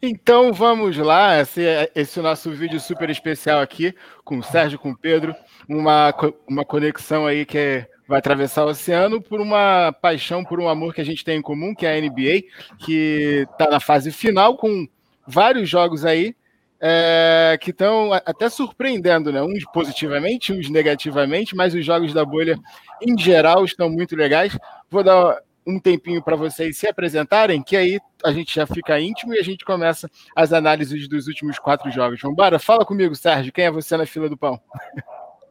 Então vamos lá, esse, esse nosso vídeo super especial aqui com o Sérgio, com o Pedro, uma, uma conexão aí que vai atravessar o oceano por uma paixão, por um amor que a gente tem em comum, que é a NBA, que está na fase final com vários jogos aí é, que estão até surpreendendo, né? Uns positivamente, uns negativamente, mas os jogos da bolha em geral estão muito legais. Vou dar um tempinho para vocês se apresentarem, que aí a gente já fica íntimo e a gente começa as análises dos últimos quatro jogos. Vamos embora? Fala comigo, Sérgio. Quem é você na fila do pão?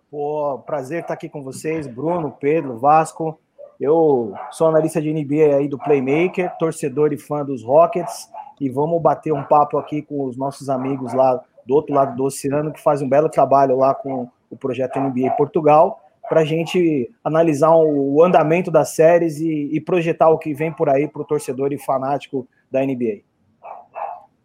Pô, prazer estar aqui com vocês, Bruno, Pedro, Vasco. Eu sou analista de NBA aí do Playmaker, torcedor e fã dos Rockets, e vamos bater um papo aqui com os nossos amigos lá do outro lado do oceano, que fazem um belo trabalho lá com o projeto NBA Portugal para a gente analisar o andamento das séries e, e projetar o que vem por aí para o torcedor e fanático da NBA.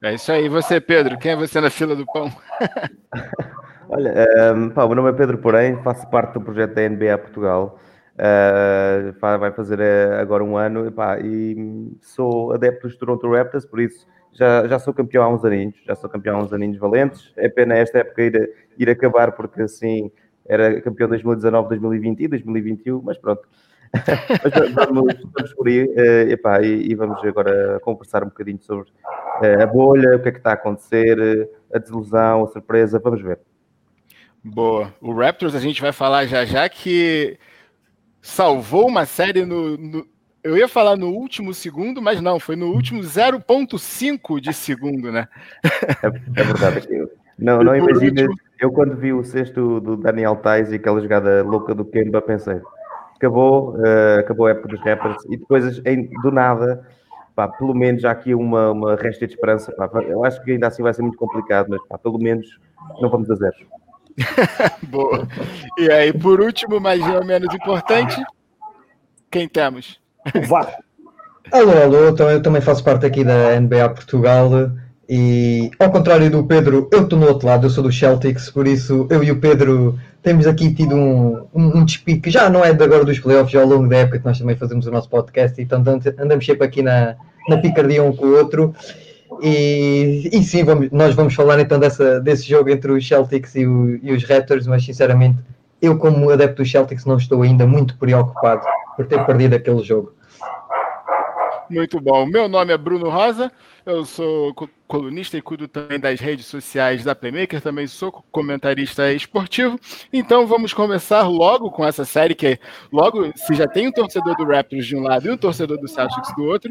É isso aí. E você, Pedro? Quem é você na fila do pão? Olha, um, ehm, pá, o meu nome é Pedro Porém, faço parte do projeto da NBA Portugal. Uh, vai fazer eh, agora um ano pá, e sou adepto dos Toronto Raptors, por isso já, já sou campeão há uns aninhos, já sou campeão há uns aninhos valentes. É pena esta época ir, ir acabar, porque assim era campeão 2019, 2020 e 2021, mas pronto. mas vamos, vamos por aí uh, epá, e, e, vamos agora conversar um bocadinho sobre uh, a bolha, o que é que está a acontecer, a desilusão, a surpresa, vamos ver. Boa. O Raptors a gente vai falar já já que salvou uma série no, no, eu ia falar no último segundo, mas não, foi no último 0.5 de segundo, né? É, é verdade. Não, não imagina. Eu, quando vi o sexto do Daniel Tais e aquela jogada louca do Kemba, pensei: acabou, uh, acabou a época dos rappers. E depois, em, do nada, pá, pelo menos há aqui uma, uma resta de esperança. Pá. Eu acho que ainda assim vai ser muito complicado, mas pá, pelo menos não vamos a zeros. Boa. E aí, por último, mas não menos importante, quem temos? Vá. Alô, alô, eu também faço parte aqui da NBA Portugal. E ao contrário do Pedro, eu estou no outro lado, eu sou do Celtics, por isso eu e o Pedro temos aqui tido um, um, um despique, já não é de agora dos playoffs, já ao longo da época que nós também fazemos o nosso podcast, e então andamos sempre aqui na, na picardia um com o outro. E, e sim, vamos, nós vamos falar então dessa, desse jogo entre os Celtics e, o, e os Raptors, mas sinceramente, eu, como adepto dos Celtics, não estou ainda muito preocupado por ter perdido aquele jogo. Muito bom. Meu nome é Bruno Rosa, eu sou colunista e cuido também das redes sociais da Playmaker, também sou comentarista esportivo. Então vamos começar logo com essa série que logo se já tem um torcedor do Raptors de um lado e um torcedor do Celtics do outro.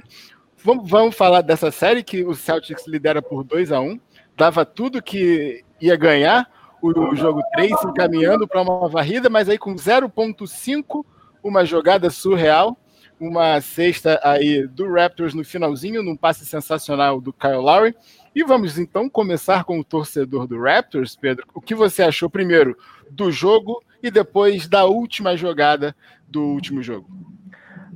Vamos, vamos falar dessa série que o Celtics lidera por 2 a 1 dava tudo que ia ganhar o, jogo 3, encaminhando para uma varrida, mas aí com 0.5, uma jogada surreal uma cesta aí do Raptors no finalzinho, num passe sensacional do Kyle Lowry. E vamos então começar com o torcedor do Raptors, Pedro. O que você achou primeiro do jogo e depois da última jogada do último jogo?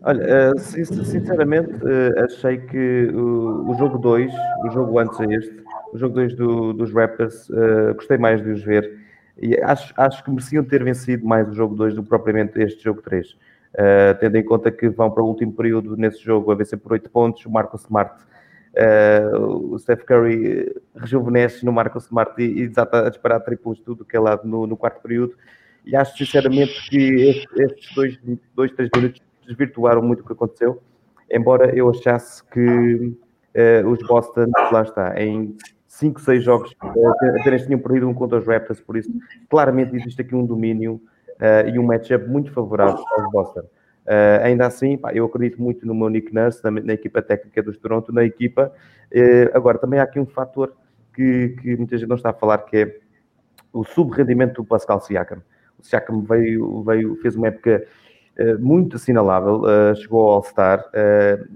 Olha, eh, sinceramente, eh, achei que o jogo 2, o jogo antes a este, o jogo 2 do, dos Raptors, eh, gostei mais de os ver e acho, acho que mereciam ter vencido mais o jogo 2 do que propriamente este jogo 3. Uh, tendo em conta que vão para o último período nesse jogo a vencer por 8 pontos, o Marcos Smart, uh, o Steph Curry rejuvenesce no Marcos Smart e, e desata a disparar triplos tudo que é lá no, no, quarto período. E acho sinceramente que estes dois, dois, três minutos desvirtuaram muito o que aconteceu, embora eu achasse que uh, os Boston, lá está, em 5, 6 jogos apenas tinham perdido um contra os Raptors, por isso claramente existe aqui um domínio uh, e um matchup muito favorável aos Boston. Uh, ainda assim, pá, eu acredito muito no meu Nick Nurse, na, na equipa técnica dos Toronto, na equipa. Uh, agora, também há aqui um fator que, que, muita gente não está a falar, que é o subrendimento do Pascal Siakam. O Siakam veio, veio fez uma época uh, muito assinalável, chegou ao All-Star,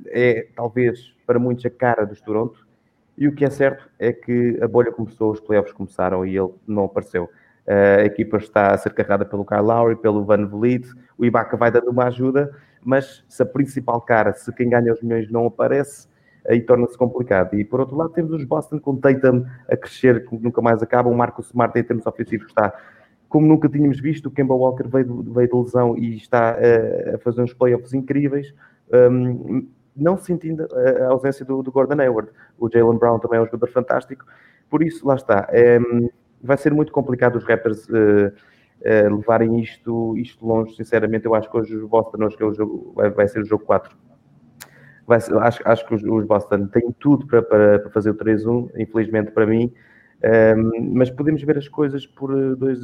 é talvez para muitos a cara dos Toronto, e o que é certo é que a bolha começou, os playoffs começaram e ele não apareceu. A equipa está a ser carregada pelo Kyle Lowry, pelo Van Vliet, o Ibaka vai dando uma ajuda, mas se a principal cara, se quem ganha os milhões não aparece, aí torna-se complicado. E por outro lado temos os Boston com Tatum a crescer, que nunca mais acaba, o Marcos Smart em termos ofensivos está como nunca tínhamos visto, o Kemba Walker veio, veio de lesão e está a fazer uns playoffs incríveis. Um, não sentindo a, ausência do, do, Gordon Hayward. O Jalen Brown também é um jogador fantástico, por isso, lá está. É, vai ser muito complicado os Raptors uh, uh, levarem isto, isto longe. Sinceramente, eu acho que hoje os Boston hoje que é o jogo, vai, vai ser o jogo 4. Vai ser, acho, acho que os, os, Boston têm tudo para, para, para fazer o 3-1, infelizmente para mim. Um, mas podemos ver as coisas por, dois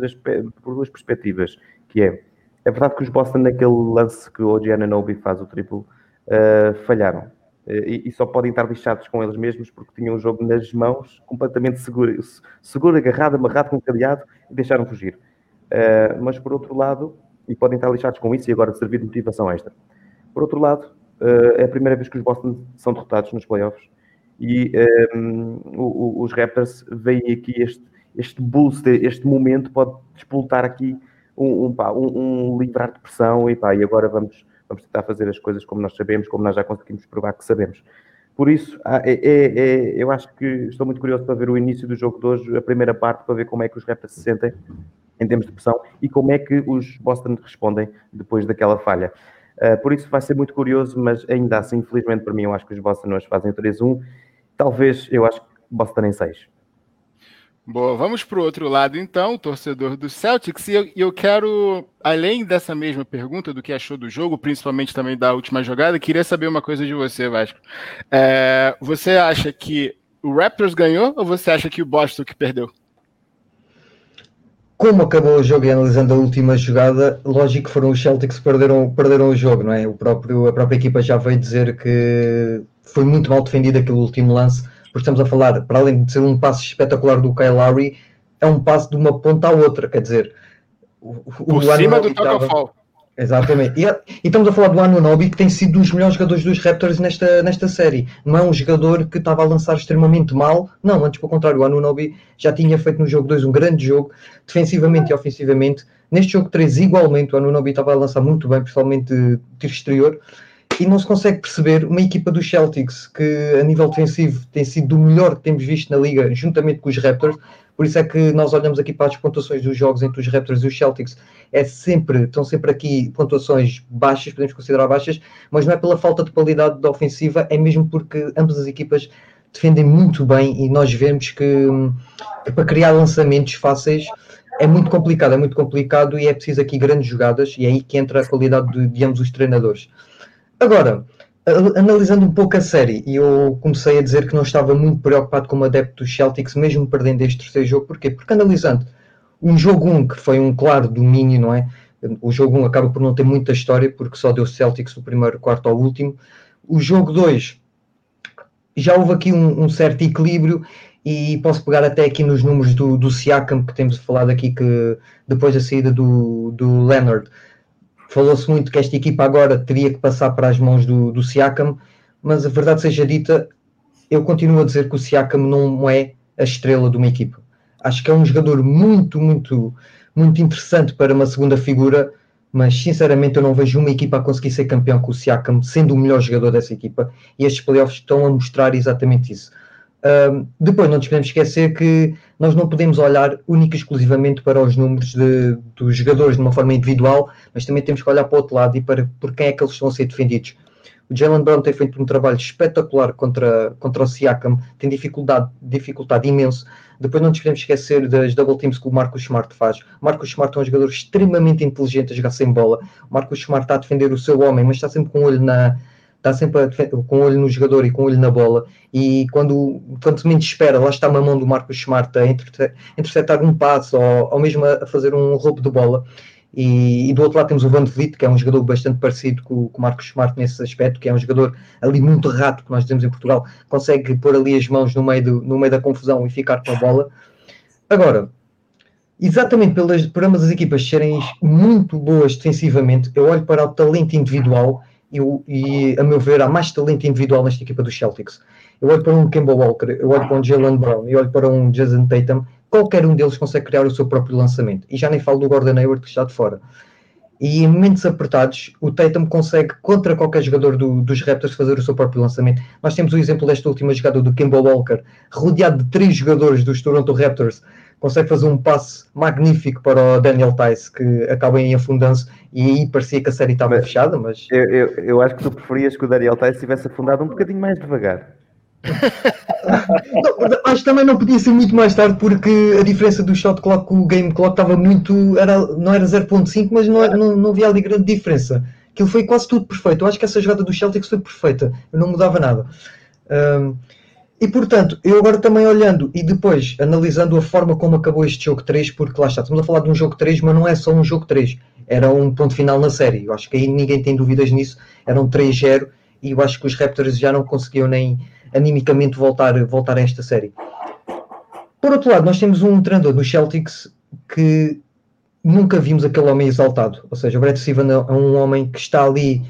por duas perspectivas, que é, é verdade que os Boston naquele lance que o OG Ananobi faz o triplo, uh, falharam. Uh, e, e, só podem estar lixados com eles mesmos porque tinham o jogo nas mãos, completamente seguro, seguro agarrado, amarrado com um cadeado e deixaram fugir. Uh, mas por outro lado, e podem estar lixados com isso e agora servir de motivação extra. Por outro lado, é a primeira vez que os Boston são derrotados nos playoffs e um, o, os Raptors veem aqui este, este boost, este momento pode despoltar aqui um, um, pá, um, um livrar de pressão e, pá, e agora vamos, vamos tentar fazer as coisas como nós sabemos, como nós já conseguimos provar que sabemos. Por isso, é, é, é, eu acho que estou muito curioso para ver o início do jogo de hoje, a primeira parte, para ver como é que os Raptors se sentem em termos de pressão e como é que os Boston respondem depois daquela falha. Uh, por isso vai ser muito curioso, mas ainda assim, infelizmente para mim, eu acho que os Boston hoje fazem 3-1 Talvez, eu acho que Boston em 6. Boa, vamos para o outro lado então, torcedor do Celtics, e eu, eu, quero, além dessa mesma pergunta do que achou do jogo, principalmente também da última jogada, queria saber uma coisa de você, Vasco. É, você acha que o Raptors ganhou ou você acha que o Boston que perdeu? Como acabou o jogo e analisando a última jogada, lógico que foram os Celtics que perderam, perderam o jogo, não é? O próprio, a própria equipa já veio dizer que foi muito mal defendido aquele último lance, porque estamos a falar, para além de ser um passe espetacular do Kyle Lowry, é um passe de uma ponta à outra, quer dizer, o, Por o cima do Exatamente. E, e, estamos a falar do Anunobi, que tem sido um dos melhores jogadores dos Raptors nesta, nesta série. Não é um jogador que estava a lançar extremamente mal. Não, antes pelo contrário, o Anunobi já tinha feito no jogo 2 um grande jogo, defensivamente e ofensivamente. Neste jogo 3, igualmente, o Anunobi estava a lançar muito bem, principalmente de tiro exterior e não se consegue perceber uma equipa dos Celtics que a nível defensivo tem sido do melhor que temos visto na liga, juntamente com os Raptors. Por isso é que nós olhamos aqui para as pontuações dos jogos entre os Raptors e os Celtics. É sempre, estão sempre aqui pontuações baixas, podemos considerar baixas, mas não é pela falta de qualidade da ofensiva, é mesmo porque ambas as equipas defendem muito bem e nós vemos que, que para criar lançamentos fáceis é muito complicado, é muito complicado e é preciso aqui grandes jogadas e é aí que entra a qualidade de, de ambos os treinadores. Agora, analisando um pouco a série, e eu comecei a dizer que não estava muito preocupado como adepto dos Celtics, mesmo perdendo este terceiro jogo. Porquê? Porque analisando um jogo 1, que foi um claro domínio, não é? O jogo 1 acaba por não ter muita história, porque só deu Celtics do primeiro quarto ao último. O jogo 2 já houve aqui um, um, certo equilíbrio e posso pegar até aqui nos números do, do Siakam, que temos falado aqui que depois da saída do, do Leonard Falou-se muito que esta equipa agora teria que passar para as mãos do, do Siakam, mas a verdade seja dita, eu continuo a dizer que o Siakam não é a estrela de uma equipa. Acho que é um jogador muito, muito, muito interessante para uma segunda figura, mas sinceramente eu não vejo uma equipa a conseguir ser campeão com o Siakam, sendo o melhor jogador dessa equipa, e estes playoffs estão a mostrar exatamente isso depois, não nos podemos esquecer que nós não podemos olhar única e exclusivamente para os números de, dos jogadores de uma forma individual, mas também temos que olhar para o outro lado e para por quem é que eles estão a ser defendidos. O Jalen Brown tem feito um trabalho espetacular contra, contra o Siakam, tem dificuldade, dificuldade imenso. Depois não nos podemos esquecer das double teams que o Marcus Smart faz. O Marcus Smart é um jogador extremamente inteligente a jogar sem bola. O Marcus Smart está a defender o seu homem, mas está sempre com o olho na, está sempre com o olho no jogador e com o olho na bola, e quando, quando menos espera, lá está uma mão do Marcos Smart a interceptar um passo ou, ou mesmo a fazer um roubo de bola. E, e, do outro lado temos o Van Vliet, que é um jogador bastante parecido com, com o Marcos Smart nesse aspecto, que é um jogador ali muito rato, que nós dizemos em Portugal, consegue pôr ali as mãos no meio, do, no meio da confusão e ficar com a bola. Agora, exatamente pelas, por ambas as equipas serem muito boas defensivamente, eu olho para o talento individual e, e, a meu ver, há mais talento individual nesta equipa dos Celtics. Eu olho para um Kemba Walker, eu olho para um Jalen Brown, eu olho para um Jason Tatum, qualquer um deles consegue criar o seu próprio lançamento. E já nem falo do Gordon Hayward que está de fora. E em momentos apertados, o Tatum consegue, contra qualquer jogador do, dos Raptors, fazer o seu próprio lançamento. Nós temos o exemplo desta última jogada do Kemba Walker, rodeado de três jogadores dos Toronto Raptors, consegue fazer um passe magnífico para o Daniel Tice, que acaba em afundando-se, e aí parecia que a série estava mas, fechada, mas... Eu, eu, eu, acho que tu preferias que o Daniel Tice tivesse afundado um bocadinho mais devagar. não, acho que também não podia ser muito mais tarde, porque a diferença do shot clock com o game clock estava muito... Era, não era 0.5, mas não, não, não havia ali grande diferença. Aquilo foi quase tudo perfeito. Eu acho que essa jogada do Celtics foi perfeita. Eu não mudava nada. Um, e portanto, eu agora também olhando e depois analisando a forma como acabou este jogo 3, porque lá está, estamos a falar de um jogo 3, mas não é só um jogo 3, era um ponto final na série. Eu acho que aí ninguém tem dúvidas nisso, era um 3-0 e eu acho que os Raptors já não conseguiam nem animicamente voltar, voltar a esta série. Por outro lado, nós temos um treinador no Celtics que nunca vimos aquele homem exaltado. Ou seja, o Brett Steven é um homem que está ali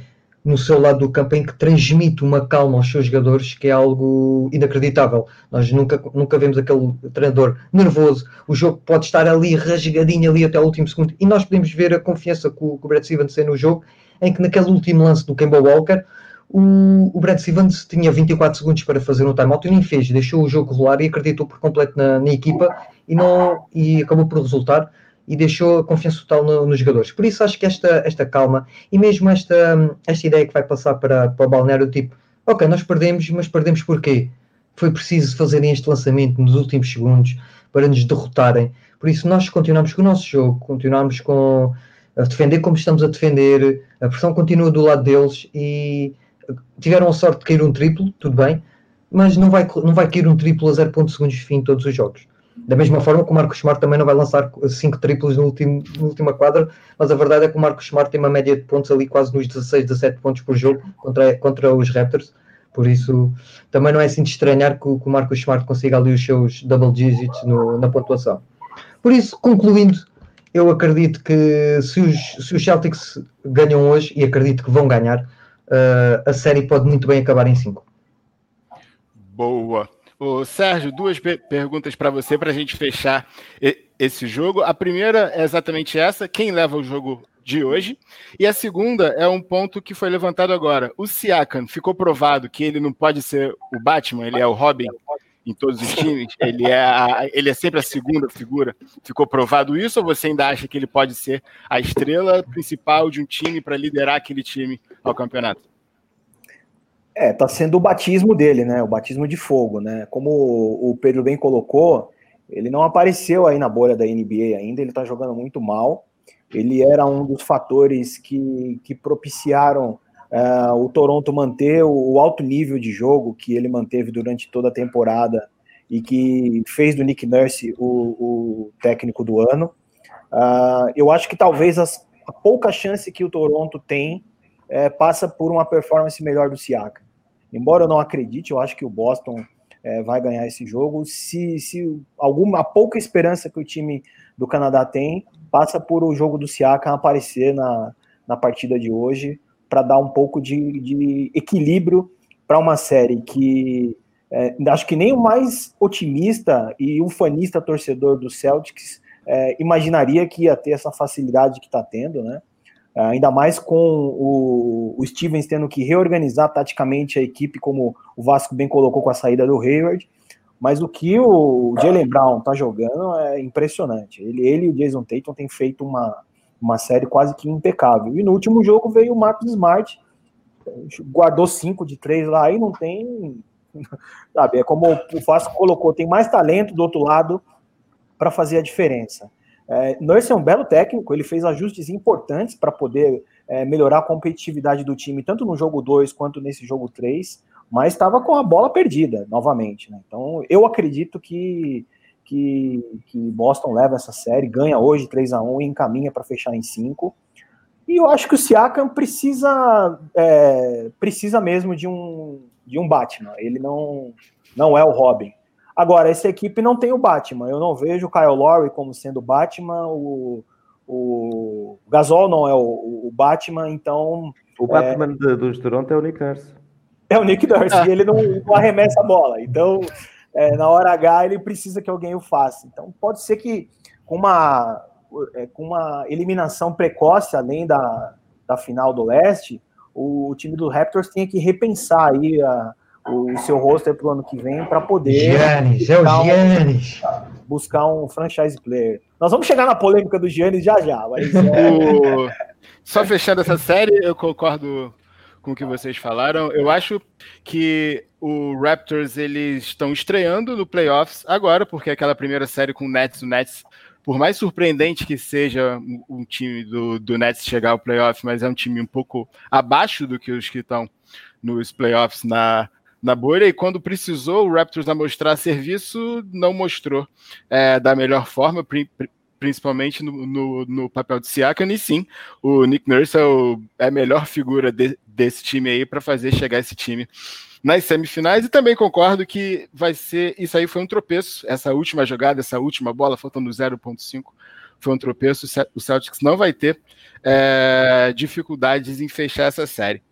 no seu lado do campo em que transmite uma calma aos seus jogadores que é algo inacreditável. Nós nunca, nunca vemos aquele treinador nervoso. O jogo pode estar ali rasgadinho ali até o último segundo e nós podemos ver a confiança que o, que o Stevens tem no jogo em que naquele último lance do Kemba Walker o, o Brad Stevens tinha 24 segundos para fazer um timeout e nem fez, deixou o jogo rolar e acreditou por completo na, na equipa e, não, e acabou por resultar e deixou a confiança total no, nos jogadores. Por isso acho que esta, esta calma e mesmo esta, esta ideia que vai passar para, para o balneário, tipo, ok, nós perdemos, mas perdemos porquê? Foi preciso fazerem este lançamento nos últimos segundos para nos derrotarem. Por isso nós continuamos com o nosso jogo, continuamos com a defender como estamos a defender, a pressão continua do lado deles e tiveram a sorte de cair um triplo, tudo bem, mas não vai, não vai cair um triplo a 0.2 segundos de fim todos os jogos. Da mesma forma que o Marcos Smart também não vai lançar 5 triplos no último, na última quadra, mas a verdade é que o Marcos Smart tem uma média de pontos ali quase nos 16, 17 pontos por jogo contra, contra os Raptors. Por isso, também não é assim de estranhar que, que o Marcos Smart consiga ali os seus double digits no, na pontuação. Por isso, concluindo, eu acredito que se os, se os Celtics ganham hoje, e acredito que vão ganhar, uh, a série pode muito bem acabar em 5. Boa. Ô, Sérgio, duas perguntas para você para a gente fechar esse jogo. A primeira é exatamente essa: quem leva o jogo de hoje? E a segunda é um ponto que foi levantado agora. O Siakam ficou provado que ele não pode ser o Batman, ele é o Robin em todos os times, ele é, a, ele é sempre a segunda figura. Ficou provado isso ou você ainda acha que ele pode ser a estrela principal de um time para liderar aquele time ao campeonato? É, tá sendo o batismo dele, né? O batismo de fogo, né? Como o Pedro bem colocou, ele não apareceu aí na bolha da NBA ainda, ele tá jogando muito mal. Ele era um dos fatores que, que propiciaram uh, o Toronto manter o, o, alto nível de jogo que ele manteve durante toda a temporada e que fez do Nick Nurse o, o técnico do ano. Uh, eu acho que talvez as, a pouca chance que o Toronto tem é, passa por uma performance melhor do Siaka. Embora eu não acredite, eu acho que o Boston é, vai ganhar esse jogo. Se, se alguma pouca esperança que o time do Canadá tem, passa por o jogo do Siakam aparecer na, na partida de hoje para dar um pouco de, de equilíbrio para uma série que é, acho que nem o mais otimista e ufanista torcedor do Celtics é, imaginaria que ia ter essa facilidade que está tendo, né? É, ainda mais com o, o, Stevens tendo que reorganizar taticamente a equipe, como o Vasco bem colocou com a saída do Hayward. Mas o que o Jalen Brown tá jogando é impressionante. Ele, ele e o Jason Tatum têm feito uma, uma série quase que impecável. E no último jogo veio o Marcos Smart, guardou cinco de três lá e não tem. Sabe, é como o Vasco colocou, tem mais talento do outro lado para fazer a diferença. É, Nurse é um belo técnico, ele fez ajustes importantes para poder é, melhorar a competitividade do time, tanto no jogo 2 quanto nesse jogo 3, mas estava com a bola perdida novamente. Né? Então eu acredito que, que, que, Boston leva essa série, ganha hoje 3 a 1 e encaminha para fechar em 5. E eu acho que o Siakam precisa, é, precisa mesmo de um, de um Batman. Ele não, não é o Robin. Agora, essa equipe não tem o Batman. Eu não vejo o Kyle Lowry como sendo o Batman, o, o Gasol não é o, o Batman, então. O Batman é... dos Toronto é o Nick Nurse. É o Nick Nurse, e ele não, não, arremessa a bola. Então, é, na hora H, ele precisa que alguém o faça. Então, pode ser que com uma, é, com uma eliminação precoce, além da, da final do leste, o, o time do Raptors tenha que repensar aí a o seu roster para o ano que vem para poder. Giannis, é o Giannis. buscar um franchise player. Nós vamos chegar na polêmica do Giannis já já, mas é... o... Só fechando essa série, eu concordo com o que vocês falaram. Eu acho que o Raptors eles estão estreando no playoffs agora, porque aquela primeira série com o Nets, o Nets, por mais surpreendente que seja um time do, do Nets chegar ao playoff, mas é um time um pouco abaixo do que os que estão nos playoffs na, na bolha. E quando precisou o Raptors a mostrar serviço, não mostrou é, da melhor forma, principalmente no, no, no, papel de Siakam, e sim, o Nick Nurse é, o, é a melhor figura de, desse time aí para fazer chegar esse time nas semifinais, e também concordo que vai ser, isso aí foi um tropeço, essa última jogada, essa última bola, faltando 0.5, foi um tropeço, o Celtics não vai ter é, dificuldades em fechar essa série.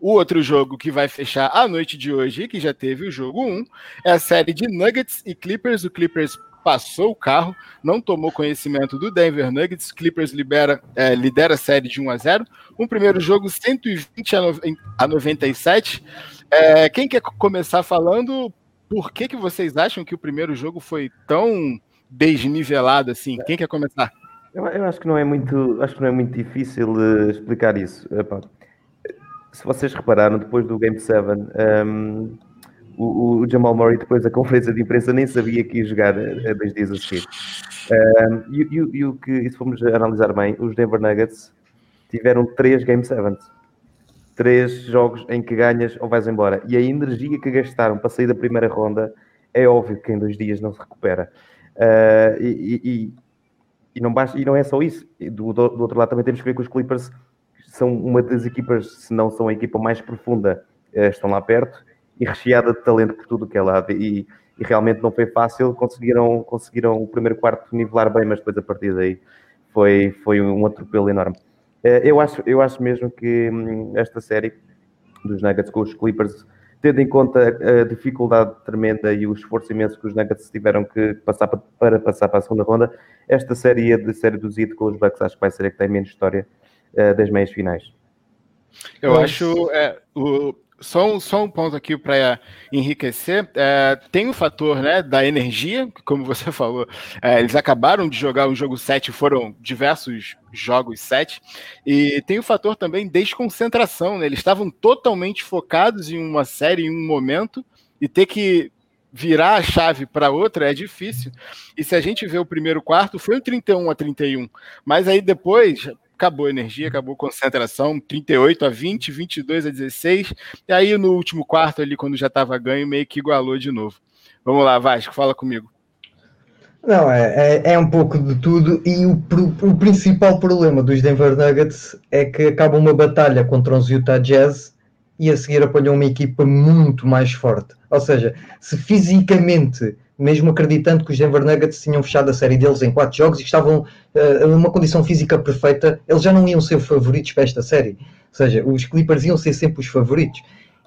O outro jogo que vai fechar a noite de hoje, que já teve o jogo 1, é a série de Nuggets e Clippers. O Clippers passou o carro, não tomou conhecimento do Denver Nuggets. Clippers libera, é, lidera a série de 1 a 0. Um primeiro jogo 120 a 97. É, quem quer começar falando? Por que, que vocês acham que o primeiro jogo foi tão desnivelado assim? Quem quer começar? Eu, eu acho que não é muito, acho que não é muito difícil uh, explicar isso. Se vocês repararam, depois do Game 7, um, o, o, Jamal Murray, depois da conferência de imprensa, nem sabia que ia jogar a dois dias a seguir. Um, e, e, e, o que, e se formos analisar bem, os Denver Nuggets tiveram três Game 7 três jogos em que ganhas ou vais embora. E a energia que gastaram para sair da primeira ronda é óbvio que em dois dias não se recupera. Uh, e, e, e, não basta, e não é só isso. Do, do, outro lado também temos que ver que os Clippers são uma das equipas, se não são a equipa mais profunda, uh, estão lá perto e recheada de talento por tudo que é lado. E, e, realmente não foi fácil. Conseguiram, conseguiram o primeiro quarto nivelar bem, mas depois a partir daí foi, foi um atropelo enorme. Eh, eu acho, eu acho mesmo que hum, esta série dos Nuggets com os Clippers, tendo em conta a dificuldade tremenda e o esforço imenso que os Nuggets tiveram que passar para, para passar para a segunda ronda, esta série de série do Zito com os Bucks acho que vai ser a que tem menos história uh, das meias finais. Eu acho é, o, só um, só um ponto aqui para enriquecer. É, tem o fator né, da energia, como você falou. É, eles acabaram de jogar um jogo 7, foram diversos jogos 7. E tem o fator também desconcentração. Né? Eles estavam totalmente focados em uma série, em um momento, e ter que virar a chave para outra é difícil. E se a gente vê o primeiro quarto, foi um 31 a 31. Mas aí depois, acabou a energia, acabou a concentração, 38 a 20, 22 a 16, e aí no último quarto ali, quando já estava ganho, meio que igualou de novo. Vamos lá, Vasco, fala comigo. Não, é, é, é um pouco de tudo, e o, o, principal problema dos Denver Nuggets é que acaba uma batalha contra os Utah Jazz e a seguir apanham uma equipa muito mais forte. Ou seja, se fisicamente mesmo acreditando que os Denver Nuggets tinham fechado a série deles em quatro jogos e estavam uh, numa condição física perfeita, eles já não iam ser favoritos para esta série. Ou seja, os Clippers iam ser sempre os favoritos.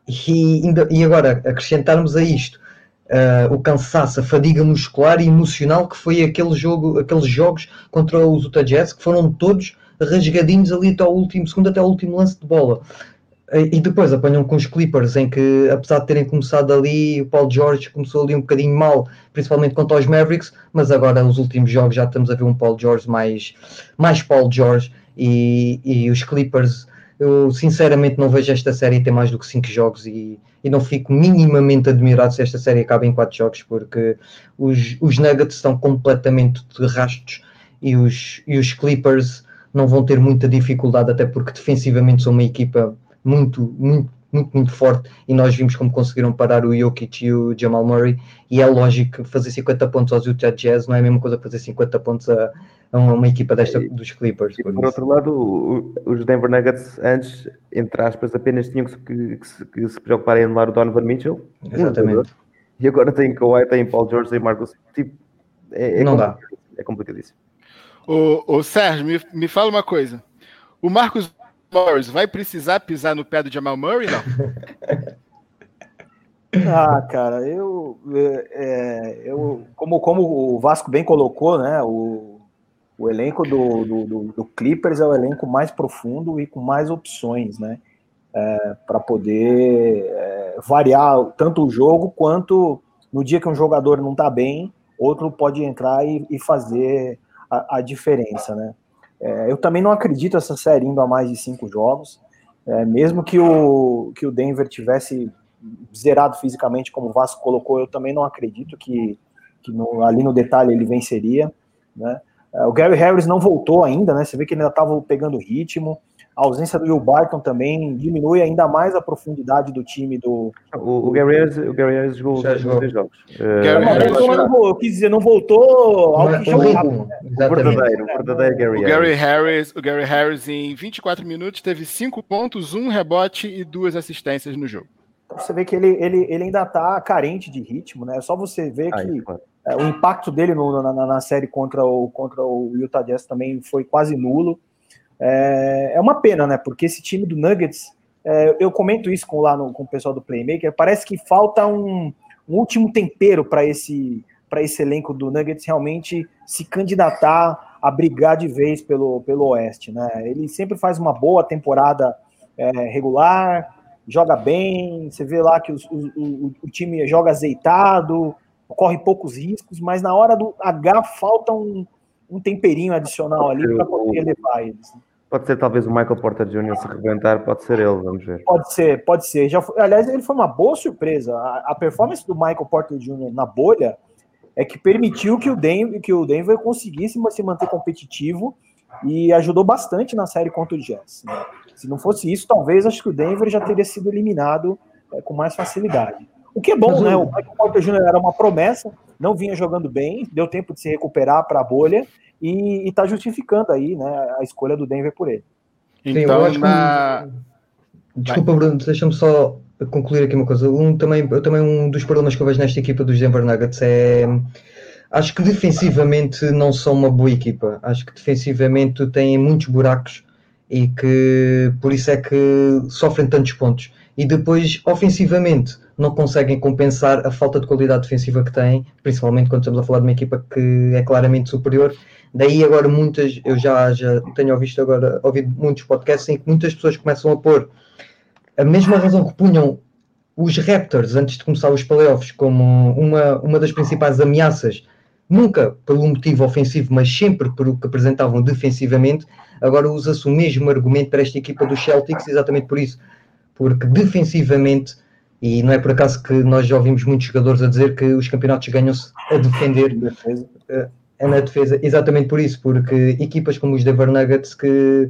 E, e agora, acrescentarmos a isto uh, o cansaço, a fadiga muscular e emocional que foi aquele jogo, aqueles jogos contra os Utah Jazz, que foram todos rasgadinhos ali até o último segundo, até o último lance de bola. E depois apanham com os Clippers, em que, apesar de terem começado ali, o Paul George começou ali um bocadinho mal, principalmente contra os Mavericks, mas agora nos últimos jogos já estamos a ver um Paul George mais, mais Paul George e, e os Clippers. Eu sinceramente não vejo esta série ter mais do que 5 jogos e, e não fico minimamente admirado se esta série acaba em 4 jogos, porque os, os Nuggets estão completamente de rastos e os, e os Clippers não vão ter muita dificuldade, até porque defensivamente são uma equipa muito, muito, muito, muito forte e nós vimos como conseguiram parar o Jokic e o Jamal Murray e é lógico que fazer 50 pontos aos Utah Jazz não é a mesma coisa que fazer 50 pontos a, a uma, equipa desta dos Clippers. E por, por outro lado, os Denver Nuggets antes, entre aspas, apenas tinham que, que, que, se, que se preocupar em anular o Donovan Mitchell. Exatamente. e agora tem Kawhi, tem Paul George, tem Marcos. Tipo, é, é não dá. É complicadíssimo. O, o Sérgio, me, me fala uma coisa. O Marcos Morris vai precisar pisar no pé do Jamal Murray, não? ah, cara, eu, é, é, eu como, como o Vasco bem colocou, né? O, o elenco do, do, do, Clippers é o elenco mais profundo e com mais opções, né? É, para poder é, variar tanto o jogo quanto no dia que um jogador não está bem, outro pode entrar e, e fazer a, a, diferença, né? É, eu também não acredito essa série indo a mais de cinco jogos, é, mesmo que o, que o Denver tivesse zerado fisicamente, como o Vasco colocou, eu também não acredito que, que no, ali no detalhe ele venceria, né? É, o Gary Harris não voltou ainda, né? Você vê que ele ainda estava pegando ritmo. A ausência do Will Barton também diminui ainda mais a profundidade do time do. O, o Gary Harris, o Gary Harris jogou já jogou três jogos. Harris, não, eu quis dizer, não voltou ao que jogava. O verdadeiro, o verdadeiro Gary, o Gary Harris. O Gary Harris, em 24 minutos, teve 5 pontos, um rebote e duas assistências no jogo. Então você vê que ele, ele, ele ainda está carente de ritmo, né? É só você ver que é, o impacto dele no, na, na, série contra o, contra o Utah Jazz também foi quase nulo. É, é uma pena, né? Porque esse time do Nuggets, é, eu comento isso com, lá no, com o pessoal do Playmaker, parece que falta um, um último tempero para esse, esse elenco do Nuggets realmente se candidatar a brigar de vez pelo, pelo Oeste, né? Ele sempre faz uma boa temporada é, regular, joga bem, você vê lá que o, o, o time joga azeitado, corre poucos riscos, mas na hora do H falta um, um temperinho adicional ali para poder levar eles. Né? Pode ser talvez o Michael Porter Jr. se rebentar, pode ser ele, vamos ver. Pode ser, pode ser. Já foi, aliás, ele foi uma boa surpresa. A, a, performance do Michael Porter Jr. na bolha é que permitiu que o Denver, que o Denver conseguisse se manter competitivo e ajudou bastante na série contra o Jazz. Né? Se não fosse isso, talvez acho que o Denver já teria sido eliminado é, com mais facilidade. O que é bom, Mas né? O Michael Porter Jr. era uma promessa, não vinha jogando bem, deu tempo de se recuperar para a bolha e está justificando aí né, a escolha do Denver por ele. Então, Sim, na... que... Desculpa, Bruno, deixa-me só concluir aqui uma coisa. Um, também, também um dos problemas que eu vejo nesta equipa dos Denver Nuggets é. Acho que defensivamente não são uma boa equipa. Acho que defensivamente têm muitos buracos e que por isso é que sofrem tantos pontos. E depois, ofensivamente, não conseguem compensar a falta de qualidade defensiva que têm, principalmente quando estamos a falar de uma equipa que é claramente superior. Daí agora muitas, eu já, já tenho ouvido agora, ouvido muitos podcasts em que muitas pessoas começam a pôr a mesma razão que punham os Raptors antes de começar os playoffs como uma, uma das principais ameaças, nunca pelo motivo ofensivo, mas sempre por o que apresentavam defensivamente, agora usa-se o mesmo argumento para esta equipa dos Celtics, exatamente por isso, porque defensivamente e não é por acaso que nós já ouvimos muitos jogadores a dizer que os campeonatos ganham-se a defender. É na defesa, exatamente por isso, porque equipas como os Denver Nuggets que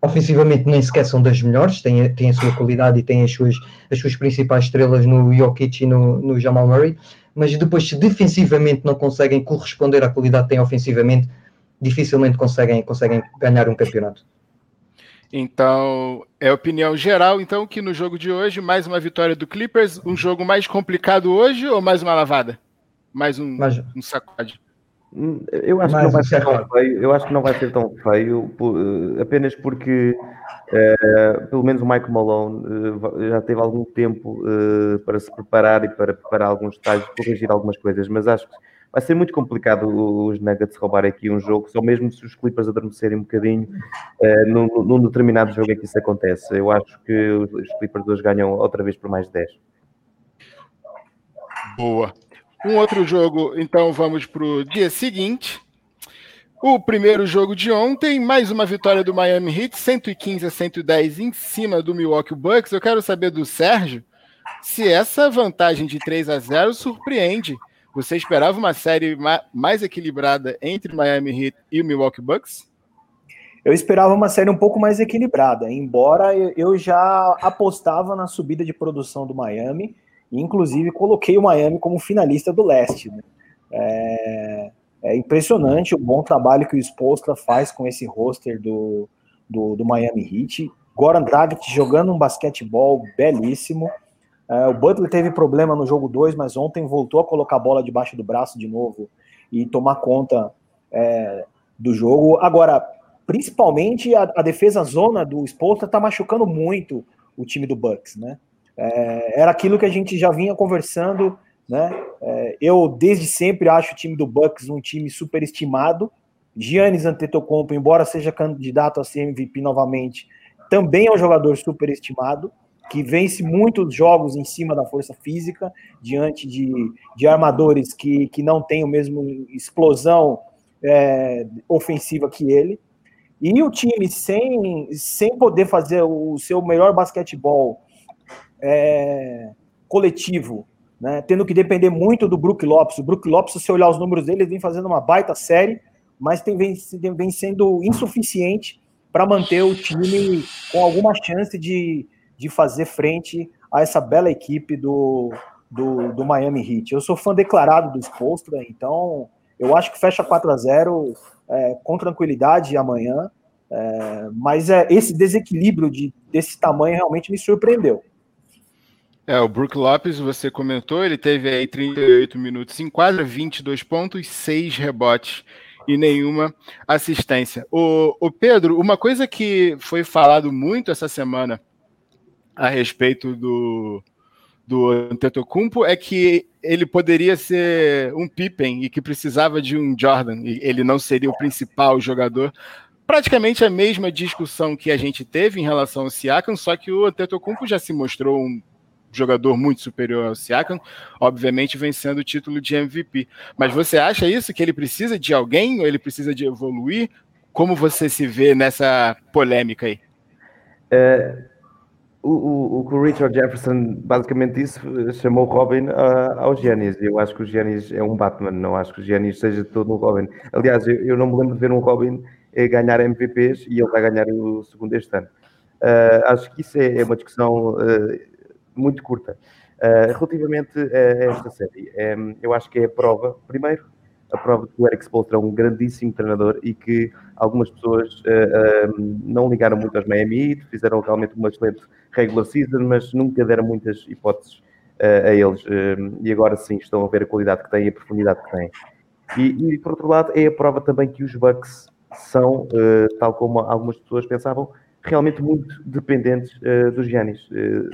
ofensivamente nem sequer são das melhores, têm, têm a sua qualidade e têm as suas, as suas principais estrelas no Jokic e no, no Jamal Murray, mas depois se defensivamente não conseguem corresponder à qualidade que têm ofensivamente, dificilmente conseguem, conseguem ganhar um campeonato. Então, é opinião geral, então, que no jogo de hoje, mais uma vitória do Clippers, um jogo mais complicado hoje ou mais uma lavada? Mais um, Mas... um sacode? Hum, eu acho, que não vai ser tão feio, eu acho que não vai ser tão feio, eh, apenas porque uh, pelo menos o Michael Malone uh, já teve algum tempo uh, para se preparar e para preparar alguns detalhes, corrigir algumas coisas, mas acho que vai ser muito complicado os Nuggets roubarem aqui um jogo, só mesmo se os Clippers adormecerem um bocadinho uh, num, num, determinado jogo em que isso acontece. Eu acho que os Clippers hoje ganham outra vez por mais de 10. Boa. Um outro jogo, então vamos para o dia seguinte. O primeiro jogo de ontem, mais uma vitória do Miami Heat, 115 a 110 em cima do Milwaukee Bucks. Eu quero saber do Sérgio se essa vantagem de 3 a 0 surpreende você esperava uma série mais equilibrada entre Miami Heat e o Milwaukee Bucks? Eu esperava uma série um pouco mais equilibrada, embora eu já apostava na subida de produção do Miami, inclusive coloquei o Miami como finalista do leste. Né? É, é, impressionante o bom trabalho que o Spolstra faz com esse roster do, do, do Miami Heat. Goran Dragic jogando um basquetebol belíssimo. É, o Butler teve problema no jogo 2, mas ontem voltou a colocar a bola debaixo do braço de novo e tomar conta é, do jogo. Agora, principalmente a, a defesa zona do Spolstra está machucando muito o time do Bucks, né? É, era aquilo que a gente já vinha conversando, né? É, eu desde sempre acho o time do Bucks um time superestimado. Giannis Antetokounmpo, embora seja candidato a ser MVP novamente, também é um jogador superestimado que vence muitos jogos em cima da força física, diante de, de armadores que, que não têm o mesmo explosão é, ofensiva que ele. E o time, sem, sem poder fazer o seu melhor basquetebol é, coletivo, né, tendo que depender muito do Brook Lopes. O Brook Lopes, se você olhar os números dele, ele vem fazendo uma baita série, mas tem, vem, vem sendo insuficiente para manter o time com alguma chance de, de fazer frente a essa bela equipe do, do, do Miami Heat. Eu sou fã declarado do Spolstra, então eu acho que fecha 4 a 0 é, com tranquilidade amanhã, é, mas é, esse desequilíbrio de, desse tamanho realmente me surpreendeu. É, o Brook Lopes, você comentou, ele teve aí 38 minutos em quadra, 22 pontos, 6 rebotes e nenhuma assistência. O, o Pedro, uma coisa que foi falado muito essa semana a respeito do, do Antetokounmpo é que ele poderia ser um Pippen e que precisava de um Jordan, e ele não seria o principal jogador. Praticamente a mesma discussão que a gente teve em relação ao Siakam, só que o Antetokounmpo já se mostrou um jogador muito superior ao Siakam, obviamente vencendo o título de MVP. Mas você acha isso que ele precisa de alguém ou ele precisa de evoluir? Como você se vê nessa polêmica aí? É, o, o, o, Richard Jefferson basicamente disse chamou Robin uh, ao Giannis. Eu acho que o Giannis é um Batman, não acho que o Giannis seja todo um Robin. Aliás, eu, eu não me lembro de ver um Robin ganhar MVPs e ele vai ganhar o segundo este ano. Uh, acho que isso é, é uma discussão uh, muito curta. Relativamente a esta série, um, eu acho que é a prova, primeiro, a prova de que o Eric Spoelstra é um grandíssimo treinador e que algumas pessoas uh, uh, não ligaram muito aos Miami Heat, fizeram realmente uma excelente regular season, mas nunca deram muitas hipóteses uh, a eles. e agora sim estão a ver a qualidade que têm e a profundidade que têm. E, e, por outro lado, é a prova também que os Bucks são, tal como algumas pessoas pensavam, realmente muito dependentes uh, dos Giannis. Uh,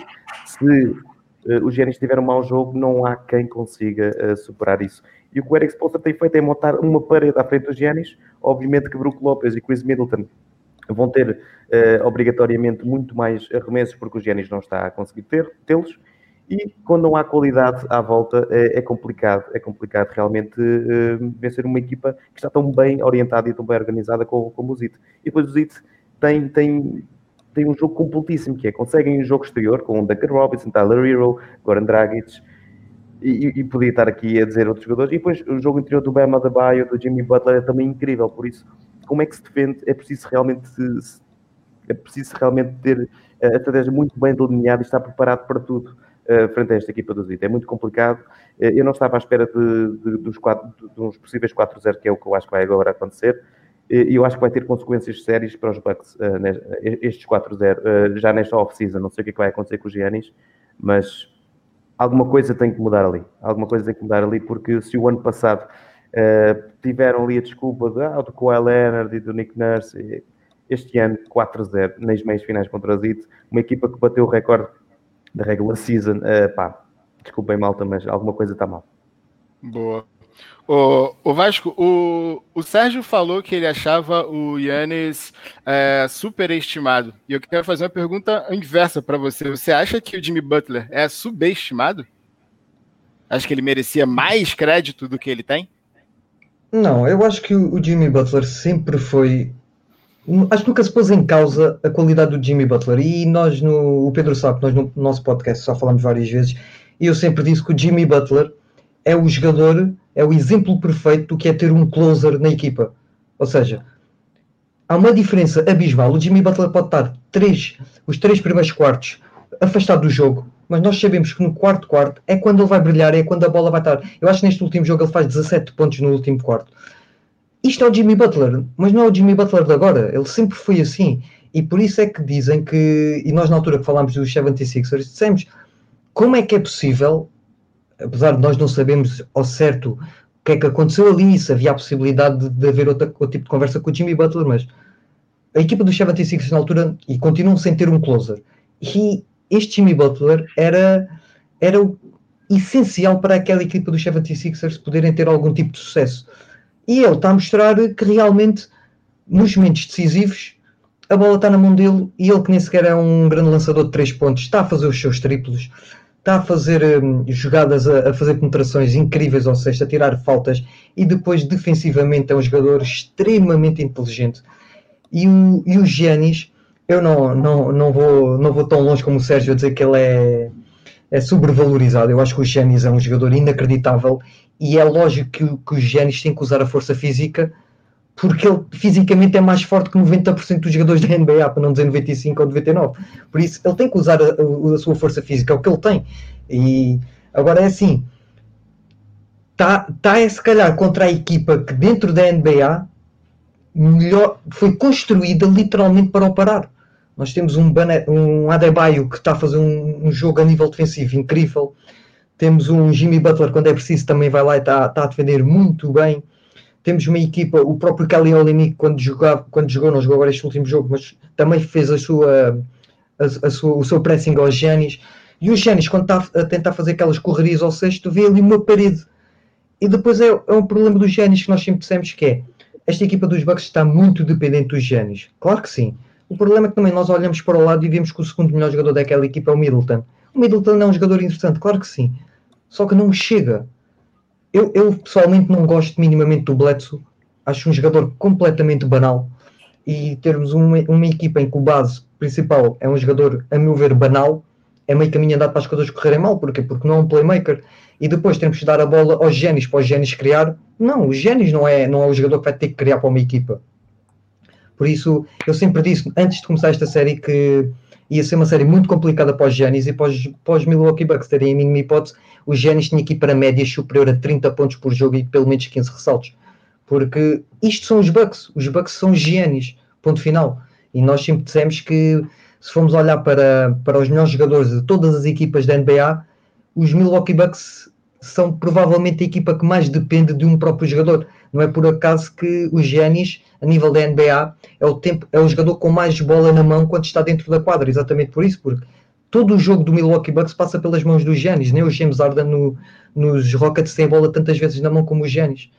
se uh, os Giannis tiverem um mau jogo, não há quem consiga superar isso. E o que o Eric Spoelstra tem feito é montar uma parede à frente dos Giannis. Obviamente que Brook Lopez e Chris Middleton vão ter obrigatoriamente muito mais arremessos porque o Giannis não está a conseguir tê-los. E quando não há qualidade à volta, é, é complicado, é complicado realmente vencer uma equipa que está tão bem orientada e tão bem organizada como, como o Zit. E depois o Zit tem, tem, tem um jogo completíssimo, que é conseguem um jogo exterior com o Duncan Robinson, Tyler Hero, Goran Dragic, e, e, podia estar aqui a dizer outros jogadores. E depois o jogo interior do Bama da Baio, do Jimmy Butler é também incrível. Por isso, como é que se defende? É preciso realmente é preciso realmente ter a estratégia muito bem delineada e estar preparado para tudo uh, frente a esta equipa do Zito. É muito complicado. Uh, eu não estava à espera de, de, dos, quatro, de, possíveis 4-0, que é o que eu acho que vai agora acontecer e eu acho que vai ter consequências sérias para os Bucks, uh, estes 4-0, uh, eh, já nesta off-season. Não sei o que, é que vai acontecer com os Giannis, mas alguma coisa tem que mudar ali. Alguma coisa tem que mudar ali, porque se o ano passado uh, tiveram ali a desculpa de, ah, do Kawhi Leonard e do Nick Nurse, este ano 4-0 nas meias finais contra o Zit, uma equipa que bateu o recorde da regular season, pá, desculpem malta, mas alguma coisa está mal. Boa. O, o Vasco, o, o Sérgio falou que ele achava o Yannis é, superestimado. E eu quero fazer uma pergunta inversa para você. Você acha que o Jimmy Butler é subestimado? Acha que ele merecia mais crédito do que ele tem? Não, eu acho que o Jimmy Butler sempre foi. Acho que nunca se pôs em causa a qualidade do Jimmy Butler. E nós, no, o Pedro sabe, nós no nosso podcast só falamos várias vezes. E eu sempre disse que o Jimmy Butler é o jogador é o exemplo perfeito do que é ter um closer na equipa. Ou seja, há uma diferença abismal. O Jimmy Butler pode estar três, os três primeiros quartos afastado do jogo, mas nós sabemos que no quarto quarto é quando ele vai brilhar, é quando a bola vai estar. Eu acho que neste último jogo ele faz 17 pontos no último quarto. Isto é o Jimmy Butler, mas não é o Jimmy Butler de agora. Ele sempre foi assim. E por isso é que dizem que, e nós na altura que falámos dos 76ers, dissemos como é que é possível apesar de nós não sabermos ao certo o que é que aconteceu ali, se havia a possibilidade de, de haver outra, outro tipo de conversa com o Jimmy Butler, mas a equipa do 76 na altura e continuam sem ter um closer. E este Jimmy Butler era, era o essencial para aquela equipa dos 76ers poderem ter algum tipo de sucesso. E ele está a mostrar que realmente, nos momentos decisivos, a bola está na mão dele e ele que nem sequer é um grande lançador de três pontos, está a fazer os seus triplos, está a fazer um, jogadas, a, a, fazer penetrações incríveis ao sexto, a tirar faltas e depois defensivamente é um jogador extremamente inteligente. E o, e o Giannis, eu não, não, não, vou, não vou tão longe como o Sérgio a dizer que ele é, é sobrevalorizado. Eu acho que o Giannis é um jogador inacreditável e é lógico que, que o Giannis tem que usar a força física porque ele fisicamente é mais forte que 90% dos jogadores da NBA, para não dizer 95 ou 99. Por isso, ele tem que usar a, a, sua força física, é o que ele tem. E agora é assim: está tá é se calhar contra a equipa que dentro da NBA melhor, foi construída literalmente para o parar. Nós temos um, um Adebayo que está a fazer um, um, jogo a nível defensivo incrível. Temos um Jimmy Butler, quando é preciso, também vai lá e está, está a defender muito bem temos uma equipa, o próprio Olynyk quando jogava, quando jogou, não jogou agora este último jogo, mas também fez a sua, a, a sua, o seu pressing aos Giannis, e o Giannis quando está a tentar fazer aquelas correrias ao sexto, vê ali uma parede, e depois é, é um problema dos Giannis que nós sempre dissemos que é, esta equipa dos Bucks está muito dependente dos Giannis, claro que sim, o problema é que também nós olhamos para o lado e vemos que o segundo melhor jogador daquela equipa é o Middleton, o Middleton é um jogador interessante, claro que sim, só que não chega, eu, eu, pessoalmente não gosto minimamente do Bledsoe. Acho um jogador completamente banal. E termos uma, uma equipa em que o base principal é um jogador, a meu ver, banal, é meio caminho andado para as coisas correrem mal. Porquê? Porque não é um playmaker. E depois temos que dar a bola aos génios para os génios criar. Não, os génios não é, não é o jogador que vai ter que criar para uma equipa. Por isso, eu sempre disse, antes de começar esta série, que ia ser uma série muito complicada para os Giannis e para os, os Milwaukee Bucks terem a mínima hipótese, os Giannis tinham que ir para médias superior a 30 pontos por jogo e pelo menos 15 ressaltos. Porque isto são os Bucks, os Bucks são Giannis, ponto final. E nós sempre dissemos que se formos olhar para, para os melhores jogadores de todas as equipas da NBA, os Milwaukee Bucks são provavelmente a equipa que mais depende de um próprio jogador. Não é por acaso que os Giannis, a nível da NBA, é o, tempo, é o jogador com mais bola na mão quando está dentro da quadra. Exatamente por isso, porque todo o jogo do Milwaukee Bucks passa pelas mãos dos Giannis. Nem o James Harden no, nos Rockets tem bola tantas vezes na mão como os Giannis.